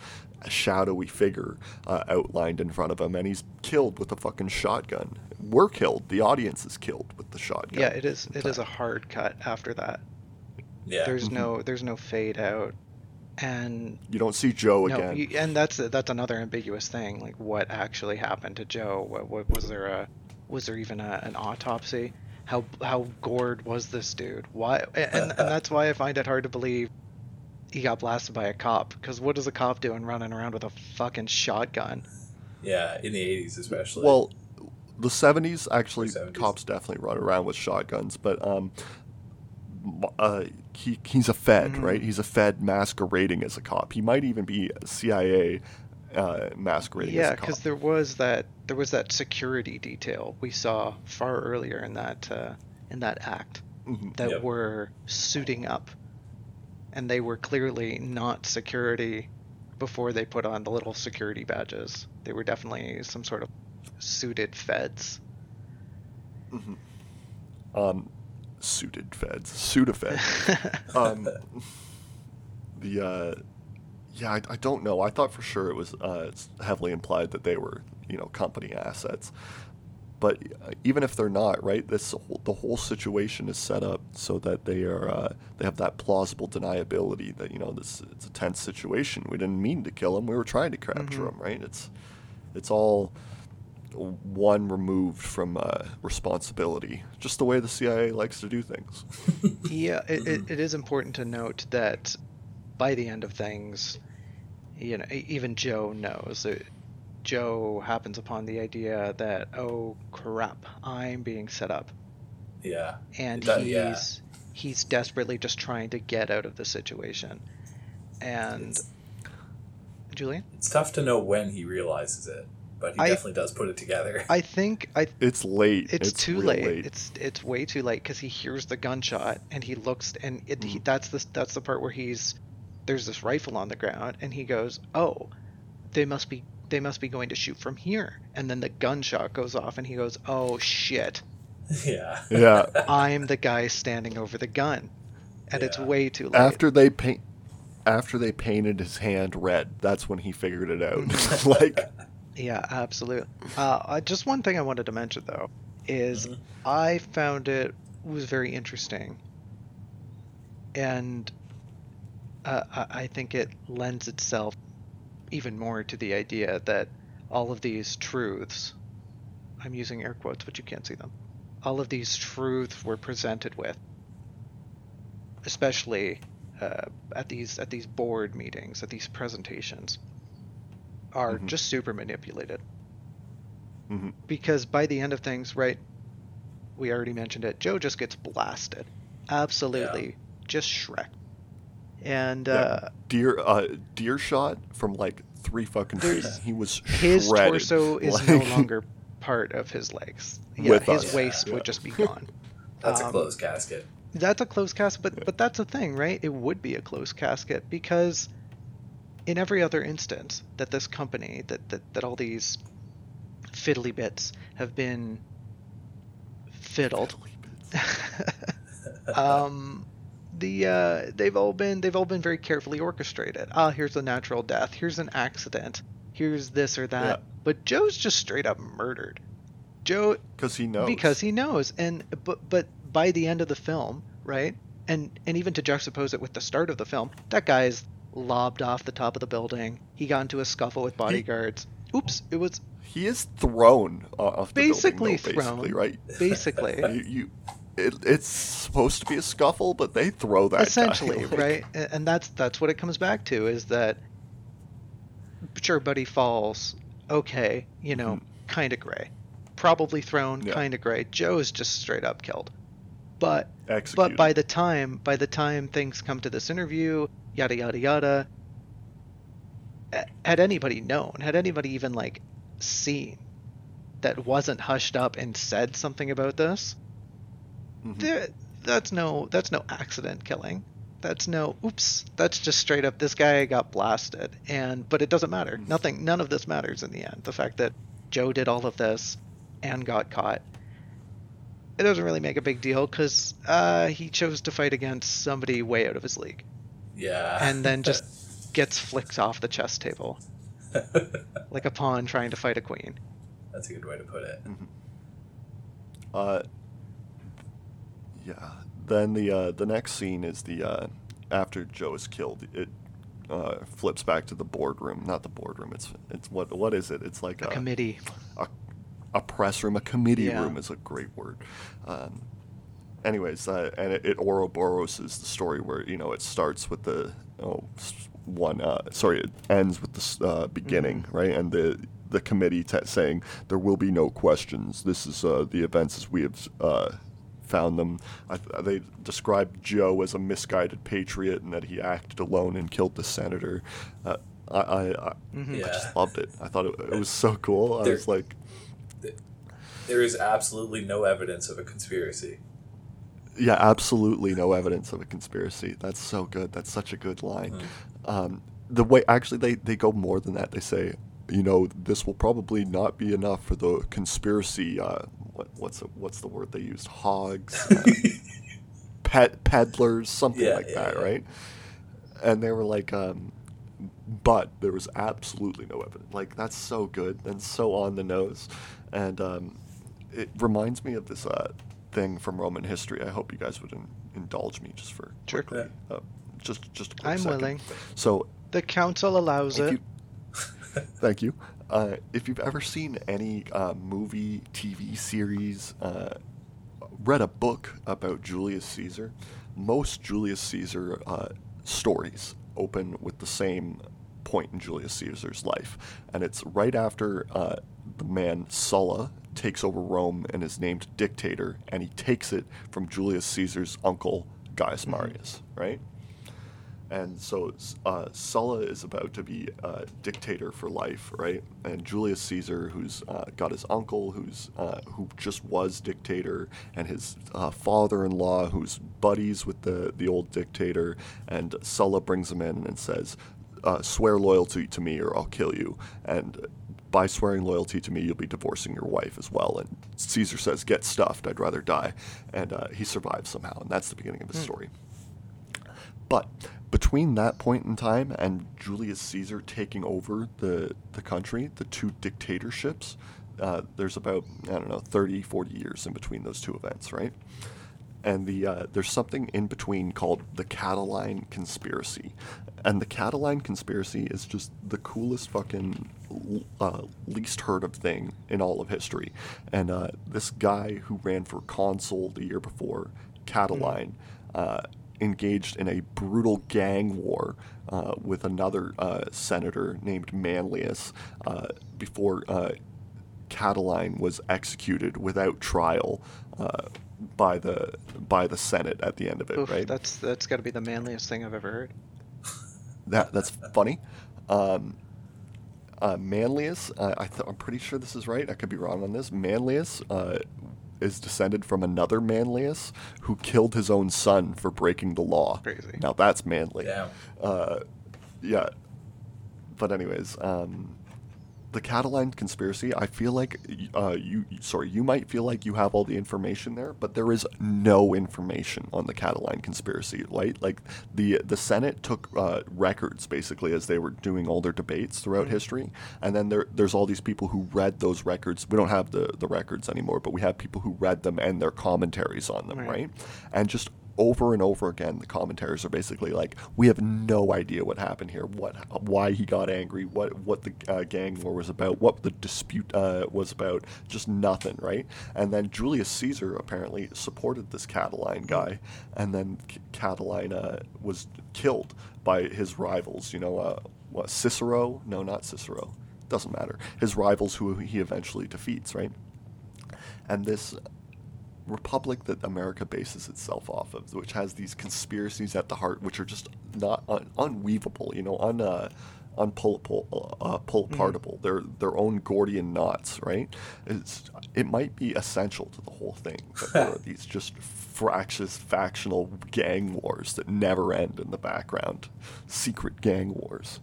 shadowy figure uh, outlined in front of him, and he's killed with a fucking shotgun. We're killed. The audience is killed with the shotgun. Yeah, it is. It is a hard cut after that. Yeah. There's no there's no fade out, and You don't see Joe no, again. you, and that's that's another ambiguous thing. Like what actually happened to Joe? What, what was there a was there even a, an autopsy? How how gored was this dude? Why? And, and that's why I find it hard to believe he got blasted by a cop. Because what is a cop doing running around with a fucking shotgun? yeah, in the 80s especially. Well, the seventies actually, 70s. cops definitely run around with shotguns, but um, uh, he he's a Fed, Mhm. right? He's a Fed masquerading as a cop. He might even be CIA uh, masquerading Yeah, as a cop. because there was that there was that security detail we saw far earlier in that uh, in that act Mhm. that Yep. were suiting up, and they were clearly not security before they put on the little security badges. They were definitely some sort of suited feds. Mhm. Um, suited Feds, Sudafed. um, the uh, yeah, I, I don't know. I thought for sure it was uh, it's heavily implied that they were you know company assets, but uh, even if they're not, right? This whole, the whole situation is set up so that they are uh, they have that plausible deniability that you know this it's a tense situation. We didn't mean to kill him. We were trying to capture Mhm. him, right? It's it's all one removed from uh, responsibility, just the way the CIA likes to do things. yeah, it, it, it is important to note that by the end of things, you know, e- even Joe knows. That Joe happens upon the idea that, oh crap, I'm being set up, yeah. and That- he's yeah. he's desperately just trying to get out of the situation. And It's, Julian, it's tough to know when he realizes it, but he I- definitely does put it together. I think I It's late. it's, too real late. It's it's way too late because he hears the gunshot and he looks and it, he, Mhm. that's the that's the part where he's there's this rifle on the ground and he goes oh they must be they must be going to shoot from here and then the gunshot goes off and he goes oh shit yeah. Yeah. I'm the guy standing over the gun and it's way too late. after they paint after they painted his hand red that's when he figured it out Mm-hmm. like Yeah, absolutely. Uh, I- just one thing I wanted to mention though is Mhm. I found it was very interesting, and uh, I I think it lends itself even more to the idea that all of these truths, I'm using air quotes, but you can't see them. All of these truths were presented with, especially uh, at these at these board meetings, at these presentations, are Mhm. just super manipulated mhm. because by the end of things, right? We already mentioned it. Joe just gets blasted, absolutely, just Shrek. And Yeah. uh, deer uh deer shot from like three fucking feet he was his shredded. torso is no longer part of his legs. Yeah, With his us. waist Yeah. would just be gone. That's a Um, closed casket. That's a closed casket, but Yeah. but that's a thing, right? It would be a closed casket because in every other instance that this company, that that, that all these fiddly bits have been fiddled, um, the uh, they've all been they've all been very carefully orchestrated. Ah, here's a natural death. Here's an accident. Here's this or that. Yeah. But Joe's just straight up murdered. Joe because he knows because he knows and but but by the end of the film right and and even to juxtapose it with the start of the film that guy's lobbed off the top of the building. He got into a scuffle with bodyguards. Oops it was he is thrown off the Basically building, though, basically thrown. right? Basically. You, you it, it's supposed to be a scuffle but they throw that guy, essentially like- right? And that's that's what it comes back to is that sure buddy falls okay you know Mhm. kind of gray. Probably thrown Yeah. kind of gray. Joe is just straight up killed. But executed. but by the time by the time things come to this interview yada yada yada. Had anybody known had anybody even like seen that wasn't hushed up and said something about this? Mhm. there, that's no that's no accident killing. That's no oops that's just straight up this guy got blasted and but it doesn't matter. Mhm. nothing none of this matters in the end. The fact that joe did all of this and got caught it doesn't really make a big deal because uh, he chose to fight against somebody way out of his league, Yeah. and then just gets flicked off the chess table like a pawn trying to fight a queen. That's a good way to put it. Uh, yeah. Then the uh, the next scene is the uh, after Joe is killed. It uh, flips back to the boardroom. Not the boardroom. It's it's what what is it? It's like A committee. a, a press room, a committee Yeah. room is a great word. Um, anyways, uh, and it, it Ouroboros is the story where you know it starts with the oh one uh, sorry it ends with the uh, beginning right and the the committee t- saying there will be no questions. This is uh, the events as we have. Uh, Found them. I, th- they described Joe as a misguided patriot and that he acted alone and killed the senator. Uh, I, I, I, Mhm. I just loved it. I thought it, it was so cool. I There- was like, There is absolutely no evidence of a conspiracy. Yeah, absolutely no evidence of a conspiracy. That's so good. That's such a good line. Mm. Um, the way actually they, they go more than that. They say, you know, this will probably not be enough for the conspiracy. Uh, what what's the, what's the word they used? Hogs, uh, pet peddlers, something Yeah, like yeah, that, yeah. right? And they were like, um, but there was absolutely no evidence. Like that's so good and so on the nose, and um, it reminds me of this uh, thing from Roman history. I hope you guys would in- indulge me just for Sure. quickly, uh, just just a quick I'm second. willing. So The council allows it. you, thank you. Uh, if you've ever seen any uh, movie, TV series, uh, read a book about Julius Caesar, most Julius Caesar uh, stories open with the same point in Julius Caesar's life, and it's right after uh, the man Sulla takes over Rome and is named dictator, and he takes it from Julius Caesar's uncle Gaius Marius, right? and so uh, Sulla is about to be uh, dictator for life, right? And Julius Caesar, who's uh, got his uncle, who's uh, who just was dictator, and his uh, father-in-law, who's buddies with the the old dictator, and Sulla brings him in and says, uh, "Swear loyalty to me, or I'll kill you." And by swearing loyalty to me, you'll be divorcing your wife as well. And Caesar says, "Get stuffed. I'd rather die," and uh, he survives somehow, and that's the beginning of his story. But between that point in time and Julius Caesar taking over the, the country, the two dictatorships, uh, there's about, I don't know, 30, 40 years in between those two events, right? And the uh, there's something in between called the Catiline conspiracy, and the Catiline conspiracy is just the coolest fucking uh, least heard of thing in all of history. And uh, this guy who ran for consul the year before, Catiline, uh, engaged in a brutal gang war uh, with another uh, senator named Manlius before Catiline was executed without trial by the by the Senate at the end of it. Oof, right? That's that's got to be the manliest thing I've ever heard. That that's funny. Um, uh, Manlius, uh, I th- I'm pretty sure this is right. I could be wrong on this. Manlius uh, is descended from another Manlius who killed his own son for breaking the law. Crazy. Now that's manly. Damn. Uh, yeah. But anyways, um, the Catiline conspiracy. I feel like uh, you. Sorry, you might feel like you have all the information there, but there is no information on the Catiline conspiracy. Right? Like the the Senate took uh, records basically as they were doing all their debates throughout history, and then there there's all these people who read those records. We don't have the the records anymore, but we have people who read them and their commentaries on them. Right. right? And just over and over again, the commentaries are basically like, "We have no idea what happened here, what, why he got angry, what, what the uh, gang war was about, what the dispute uh, was about, just nothing, right?" And then Julius Caesar apparently supported this Catiline guy, and then C- Catiline uh, was killed by his rivals. You know, uh, what Cicero? No, not Cicero. Doesn't matter. His rivals, who he eventually defeats, right? And this republic that America bases itself off of, which has these conspiracies at the heart, which are just not un- unweavable, you know, un uh, unpullable, uh, pull apartable. They're their own Gordian knots, right? It's it might be essential to the whole thing that there are these just fractious factional gang wars that never end in the background, secret gang wars.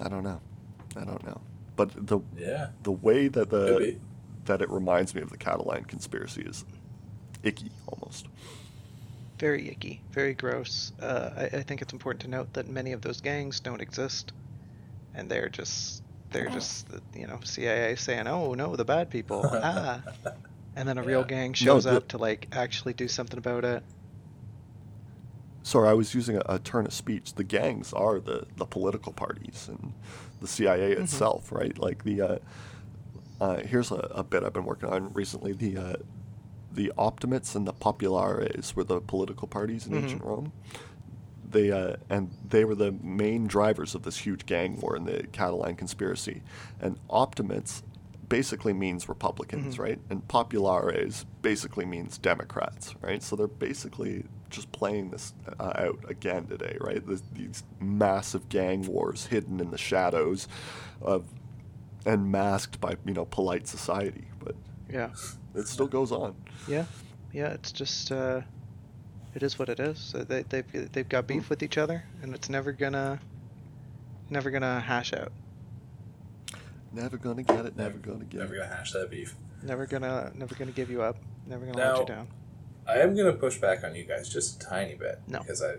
I don't know, I don't know, but the Yeah. the way that the that it reminds me of the Catiline conspiracy is icky almost. Very icky, very gross. Uh, I, I think it's important to note that many of those gangs don't exist, and they're just they're just you know CIA saying, "Oh no, the bad people." ah, and then a real gang shows the- up to like actually do something about it. Sorry, I was using a, a turn of speech. The gangs are the, the political parties and the CIA itself, right? Like the uh, uh, here's a, a bit I've been working on recently. The uh, the Optimates and the Populares were the political parties in ancient Rome. They uh, and they were the main drivers of this huge gang war in the Catiline conspiracy. And Optimates basically means Republicans, right? And Populares basically means Democrats, right? So they're basically just playing this uh, out again today, right? This, these massive gang wars hidden in the shadows of and masked by you know polite society, but Yeah, it still goes on. yeah, yeah. It's just uh, it is what it is. So They they've they've got beef with each other, and it's never gonna never gonna hash out. Never gonna get it. Never gonna get Never it. gonna hash that beef. Never gonna never gonna give you up. Never gonna let you down. I am gonna push back on you guys just a tiny bit. No. Because I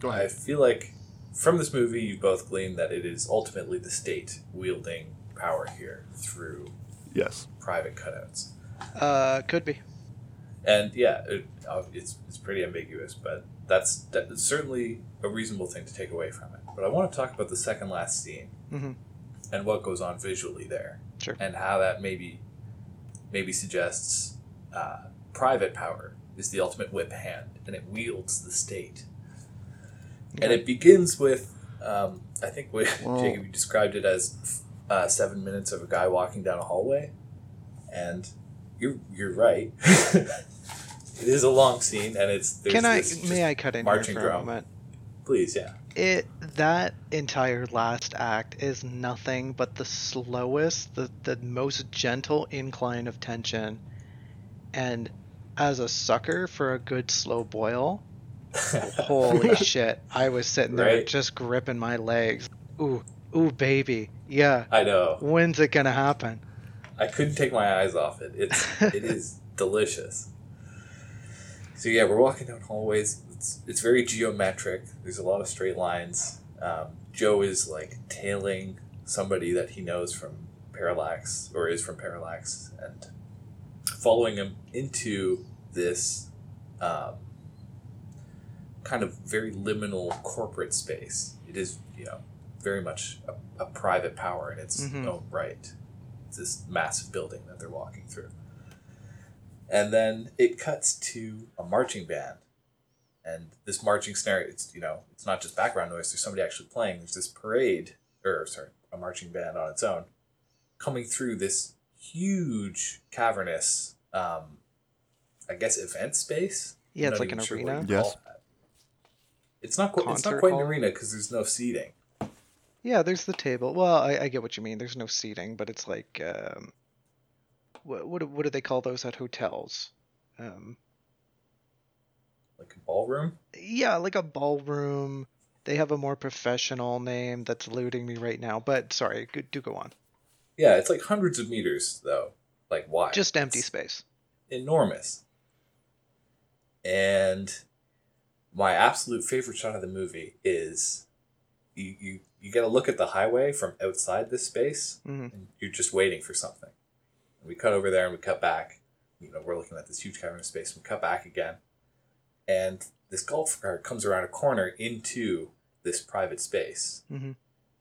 Go I feel like from this movie you both glean that it is ultimately the state wielding power here through Yes. private cutouts. Uh, could be. And yeah, it, uh, it's it's pretty ambiguous, but that's that's certainly a reasonable thing to take away from it. But I want to talk about the second last scene hmm and what goes on visually there, Sure. and how that maybe maybe suggests uh, private power is the ultimate whip hand, and it wields the state. And it begins with, um, I think, what Well- Jacob you described it as uh, seven minutes of a guy walking down a hallway, and you're you're right. it is a long scene, and it's there's Can I? May I cut in here for a moment? please? Yeah, It that entire last act is nothing but the slowest, the the most gentle incline of tension, and as a sucker for a good slow boil, holy shit! I was sitting there Right? just gripping my legs. Ooh, ooh, baby, yeah. I know. When's it gonna happen? I couldn't take my eyes off it. It's it is delicious. So yeah, we're walking down hallways. It's it's very geometric. There's a lot of straight lines. Um, Joe is like tailing somebody that he knows from Parallax or is from Parallax and following him into this um, kind of very liminal corporate space. It is you know very much a, a private power in its Mhm. own right. It's this massive building that they're walking through. And then it cuts to a marching band. And this marching snare, it's you know, it's not just background noise, there's somebody actually playing. There's this parade, or sorry, a marching band on its own, coming through this huge cavernous um I guess event space. Yeah, I'm it's like an sure arena. Yes. It's not quite it's not Concert quite an arena because there's no seating. Yeah, there's the table. Well, I, I get what you mean. There's no seating, but it's like um, what what do- what do they call those at hotels? Um, Like a ballroom. yeah, like a ballroom. They have a more professional name that's eluding me right now. But sorry, do go on. Yeah, it's like hundreds of meters though, like why? Just empty It's space. enormous. And my absolute favorite shot of the movie is you you, you get a look at the highway from outside this space hmm and you're just waiting for something. And we cut over there and we cut back. You know, we're looking at this huge cavernous space. We cut back again. And this golf cart comes around a corner into this private space. hmm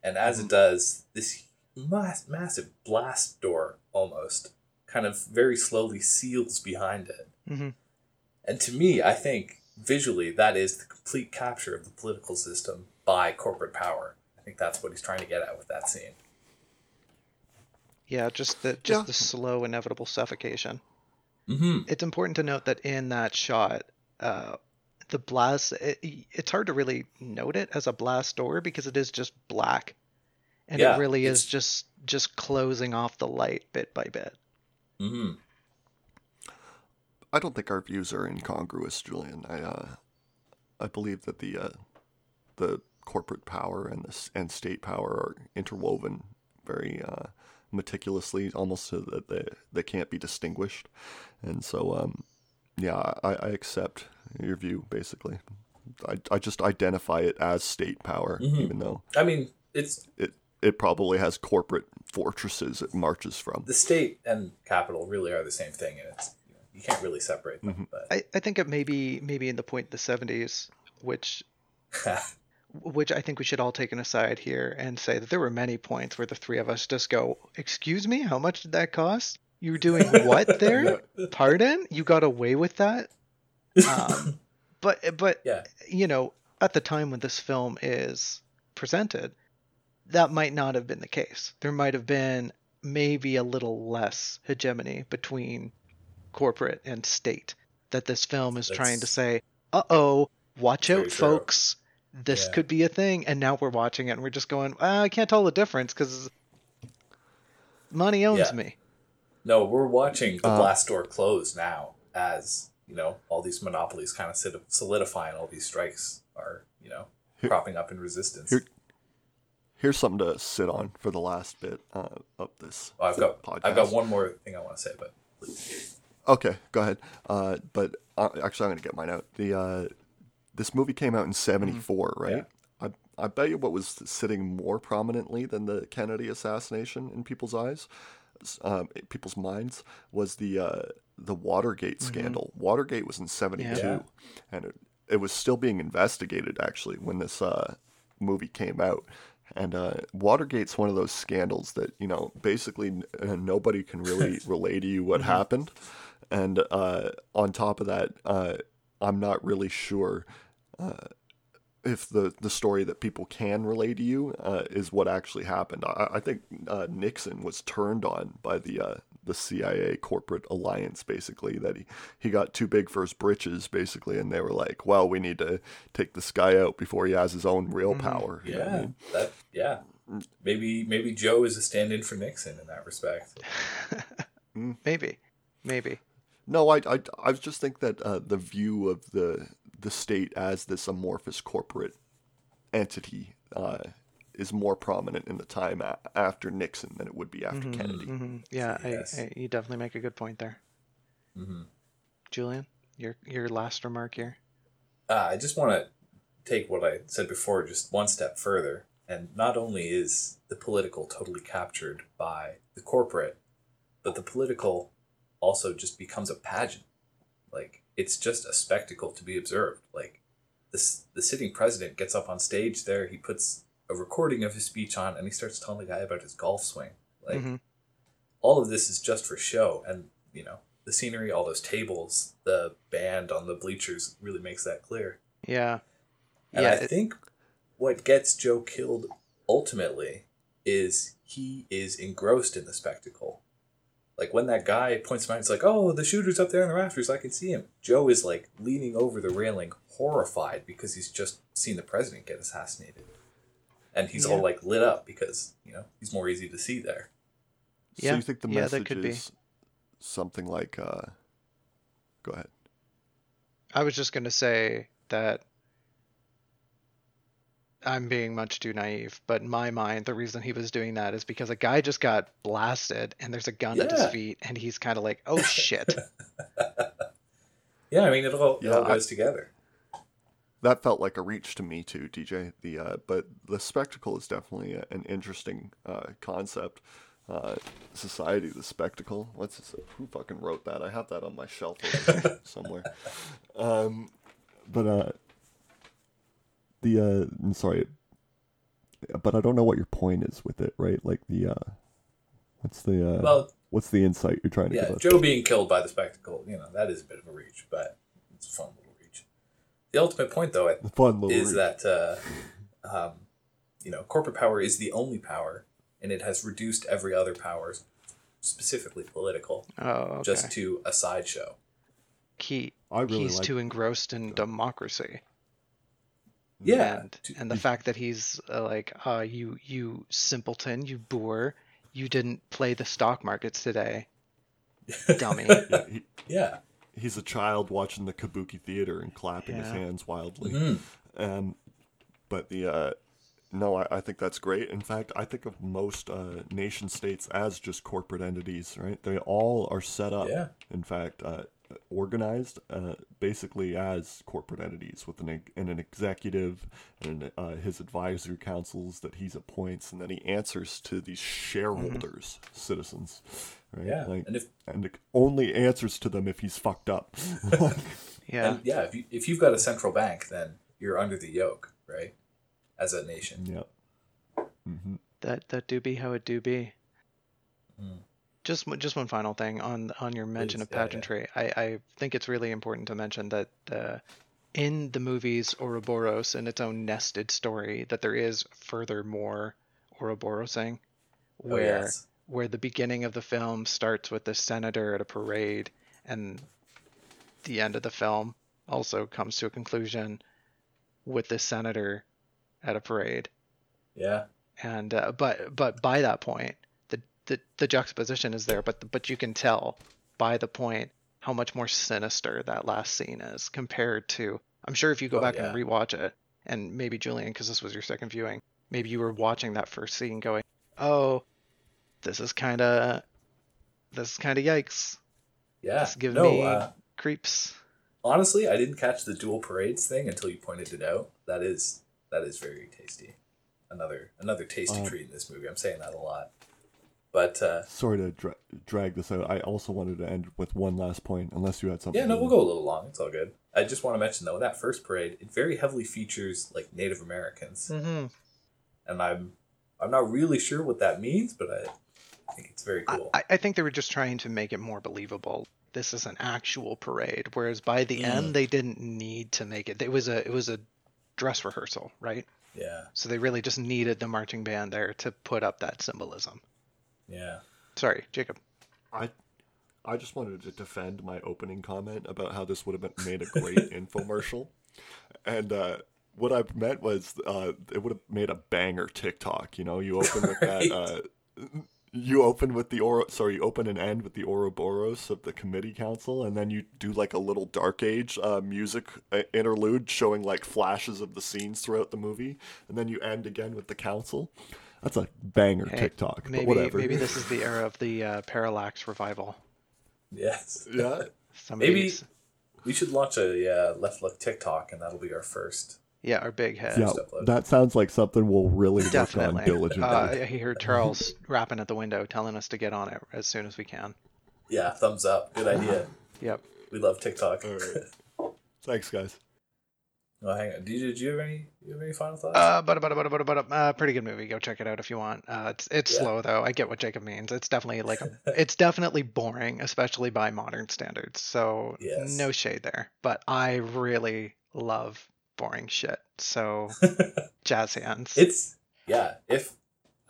And as it does, this mass, massive blast door almost kind of very slowly seals behind it. hmm And to me, I think visually that is the complete capture of the political system by corporate power. I think that's what he's trying to get at with that scene. Yeah, just the just Yeah. the slow inevitable suffocation. Mm-hmm. It's important to note that in that shot, uh, the blast. It, it's hard to really note it as a blast door because it is just black, and Yeah, it really is just just closing off the light bit by bit. Mm-hmm. I don't think our views are incongruous, Julian. I uh, I believe that the uh, the corporate power and the and state power are interwoven very uh, meticulously, almost so that they they can't be distinguished. And so, um, yeah, I, I accept your view basically. I, I just identify it as state power, Mhm. even though I mean, it's it it probably has corporate fortresses it marches from. the state and capital really are the same thing, and it's you, know, you can't really separate them. I, I think it may be maybe in the point in the 70s, which But which I think we should all take an aside here and say that there were many points where the three of us just go, "Excuse me, how much did that cost? You were doing what there? Pardon? You got away with that?" Um, but but yeah, you know, at the time when this film is presented, that might not have been the case. There might have been maybe a little less hegemony between corporate and state. That this film is trying to say, uh oh, watch out, true. folks. This Yeah. could be a thing. And now we're watching it and we're just going, ah, I can't tell the difference because money owns Yeah. me. no, we're watching the Uh, blast door close now as you know all these monopolies kind of solidify and all these strikes are you know Here- cropping up in resistance. here- Here's something to sit on for the last bit uh, of this Oh, I've got podcast. I've got one more thing I want to say, but please. Okay, go ahead. Uh, but uh, actually, I'm going to get mine out. The uh, this movie came out in '74, right? I I bet you what was sitting more prominently than the Kennedy assassination in people's eyes, um, people's minds, was the uh, the Watergate scandal. Watergate was in '72, Yeah. and it, it was still being investigated actually when this uh, movie came out. And uh, Watergate's one of those scandals that you know basically n- uh, nobody can really relay to you what happened, and uh, on top of that, uh, I'm not really sure uh, if the the story that people can relay to you uh, is what actually happened. I, I think uh, Nixon was turned on by the uh, the CIA corporate alliance, basically that he he got too big for his britches, basically, and they were like, "Well, we need to take this guy out before he has his own real power." you know I Yeah, mean? that yeah. Maybe maybe Joe is a stand-in for Nixon in that respect. Maybe. Maybe. No, I, I, I just think that uh, the view of the the state as this amorphous corporate entity uh, is more prominent in the time a- after Nixon than it would be after Kennedy. hmm Yeah, Yes. I, I, you definitely make a good point there. hmm Julian, your your last remark here. Uh, I just want to take what I said before just one step further. And not only is the political totally captured by the corporate, but the political also just becomes a pageant. Like, it's just a spectacle to be observed. Like, this, the sitting president gets up on stage there, he puts a recording of his speech on, and he starts telling the guy about his golf swing. Like, Mhm. all of this is just for show. And, you know, the scenery, all those tables, the band on the bleachers really makes that clear. Yeah. And yeah. I it- think what gets Joe killed ultimately is he is engrossed in the spectacle. Like when that guy points him out, it's like, oh, the shooter's up there in the rafters. I can see him. Joe is like leaning over the railing, horrified because he's just seen the president get assassinated. And he's all like lit up because, you know, he's more easy to see there. So Yeah, you think the yeah, message could be. is something like, uh, go ahead. I was just gonna say that I'm being much too naive, but in my mind, the reason he was doing that is because a guy just got blasted and there's a gun at his feet, and he's kind of like, "Oh shit!" Yeah, I mean, it all, it Yeah, all I- goes together. That felt like a reach to me too, DJ. The uh, but the spectacle is definitely a, an interesting uh, concept. Uh, society, the spectacle. What's this? Who fucking wrote that? I have that on my shelf somewhere. Um, but uh, the uh, I'm sorry, but I don't know what your point is with it, right? Like the uh, what's the uh, Well, what's the insight you're trying to yeah, give us? Joe being killed by the spectacle, you know, that is a bit of a reach, but it's a fun little reach. The ultimate point, though, I The fun little is reach. that uh, um, you know corporate power is the only power, and it has reduced every other power, specifically political, Oh, okay. just to a sideshow. he I really he's like- too engrossed in democracy. Yeah, and, and the fact that he's uh, like, uh, "You you simpleton, you boor, you didn't play the stock markets today, dummy." Yeah, he, yeah, he's a child watching the kabuki theater and clapping his hands wildly. Mhm. Um, but the uh, no, I, I think that's great. In fact, I think of most uh, nation states as just corporate entities, right? They all are set up. Yeah. In fact, uh, organized uh, basically as corporate entities with an, and an executive and uh, his advisory councils that he appoints, and then he answers to these shareholders, mm-hmm. citizens. Right? Yeah, like, and if and only answers to them if he's fucked up. yeah, and yeah. If you if you've got a central bank, then you're under the yoke, right? As a nation. Yep. Mm-hmm. That that do be how it do be. Mm. Just just one final thing on on your mention Please, of pageantry. Yeah, yeah. I, I think it's really important to mention that uh, in the movies Ouroboros in its own nested story that there is furthermore Ouroborosing, oh, where oh, yes. where the beginning of the film starts with the senator at a parade and the end of the film also comes to a conclusion with the senator at a parade. Yeah. And uh, but but by that point the the juxtaposition is there, but but you can tell by the point how much more sinister that last scene is compared to. I'm sure if you go oh, back yeah. and rewatch it, and maybe Julian, because this was your second viewing, maybe you were watching that first scene going, "Oh, this is kind of, this is kind of yikes." Yeah, this giving no, me uh, creeps. Honestly, I didn't catch the dual parades thing until you pointed it out. That is that is very tasty. Another another tasty uh, treat in this movie. I'm saying that a lot. But uh, sorry to dra- drag this out. I also wanted to end with one last point, unless you had something. Yeah, no, we'll go a little long. It's all good. I just want to mention though, that first parade, it very heavily features like Native Americans, mm-hmm. and I'm I'm not really sure what that means, but I, I think it's very cool. I, I, think they were just trying to make it more believable. This is an actual parade, whereas by the mm. end they didn't need to make it. It was a it was a dress rehearsal, right? Yeah. So they really just needed the marching band there to put up that symbolism. Yeah. Sorry, Jacob. I I just wanted to defend my opening comment about how this would have been made a great infomercial. And uh, what I meant was uh, it would have made a banger TikTok. You know, you open with right. that. Uh, you open with the Oro, sorry, you open and end with the Ouroboros of the committee council, and then you do like a little Dark Age uh, music uh, interlude showing like flashes of the scenes throughout the movie, and then you end again with the council. That's a banger hey, TikTok. Maybe whatever. maybe this is the era of the uh, parallax revival. Yes. Yeah. maybe we should launch a uh, left look TikTok, and that'll be our first. Yeah, our big head. Yeah, that sounds like something we'll really Definitely. work on diligently. Uh, I heard Charles rapping at the window, telling us to get on it as soon as we can. Yeah, thumbs up. Good idea. yep. We love TikTok. Thanks, guys. Oh, hang on. Did you, you have any? You have any final thoughts? Uh, but but but but but uh, pretty good movie. Go check it out if you want. Uh, it's it's yeah. slow though. I get what Jacob means. It's definitely like a, it's definitely boring, especially by modern standards. So yes. no shade there. But I really love boring shit. So jazz hands. It's yeah. If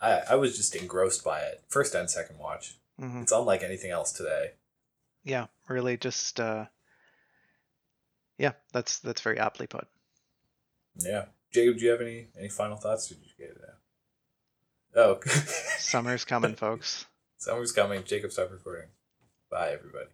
I I was just engrossed by it first and second watch. Mm-hmm. It's unlike anything else today. Yeah, really just uh yeah, that's that's very aptly put. Yeah, Jacob, do you have any any final thoughts? did you get it out? Oh, summer's coming, folks. Summer's coming. Jacob, stop recording. Bye, everybody.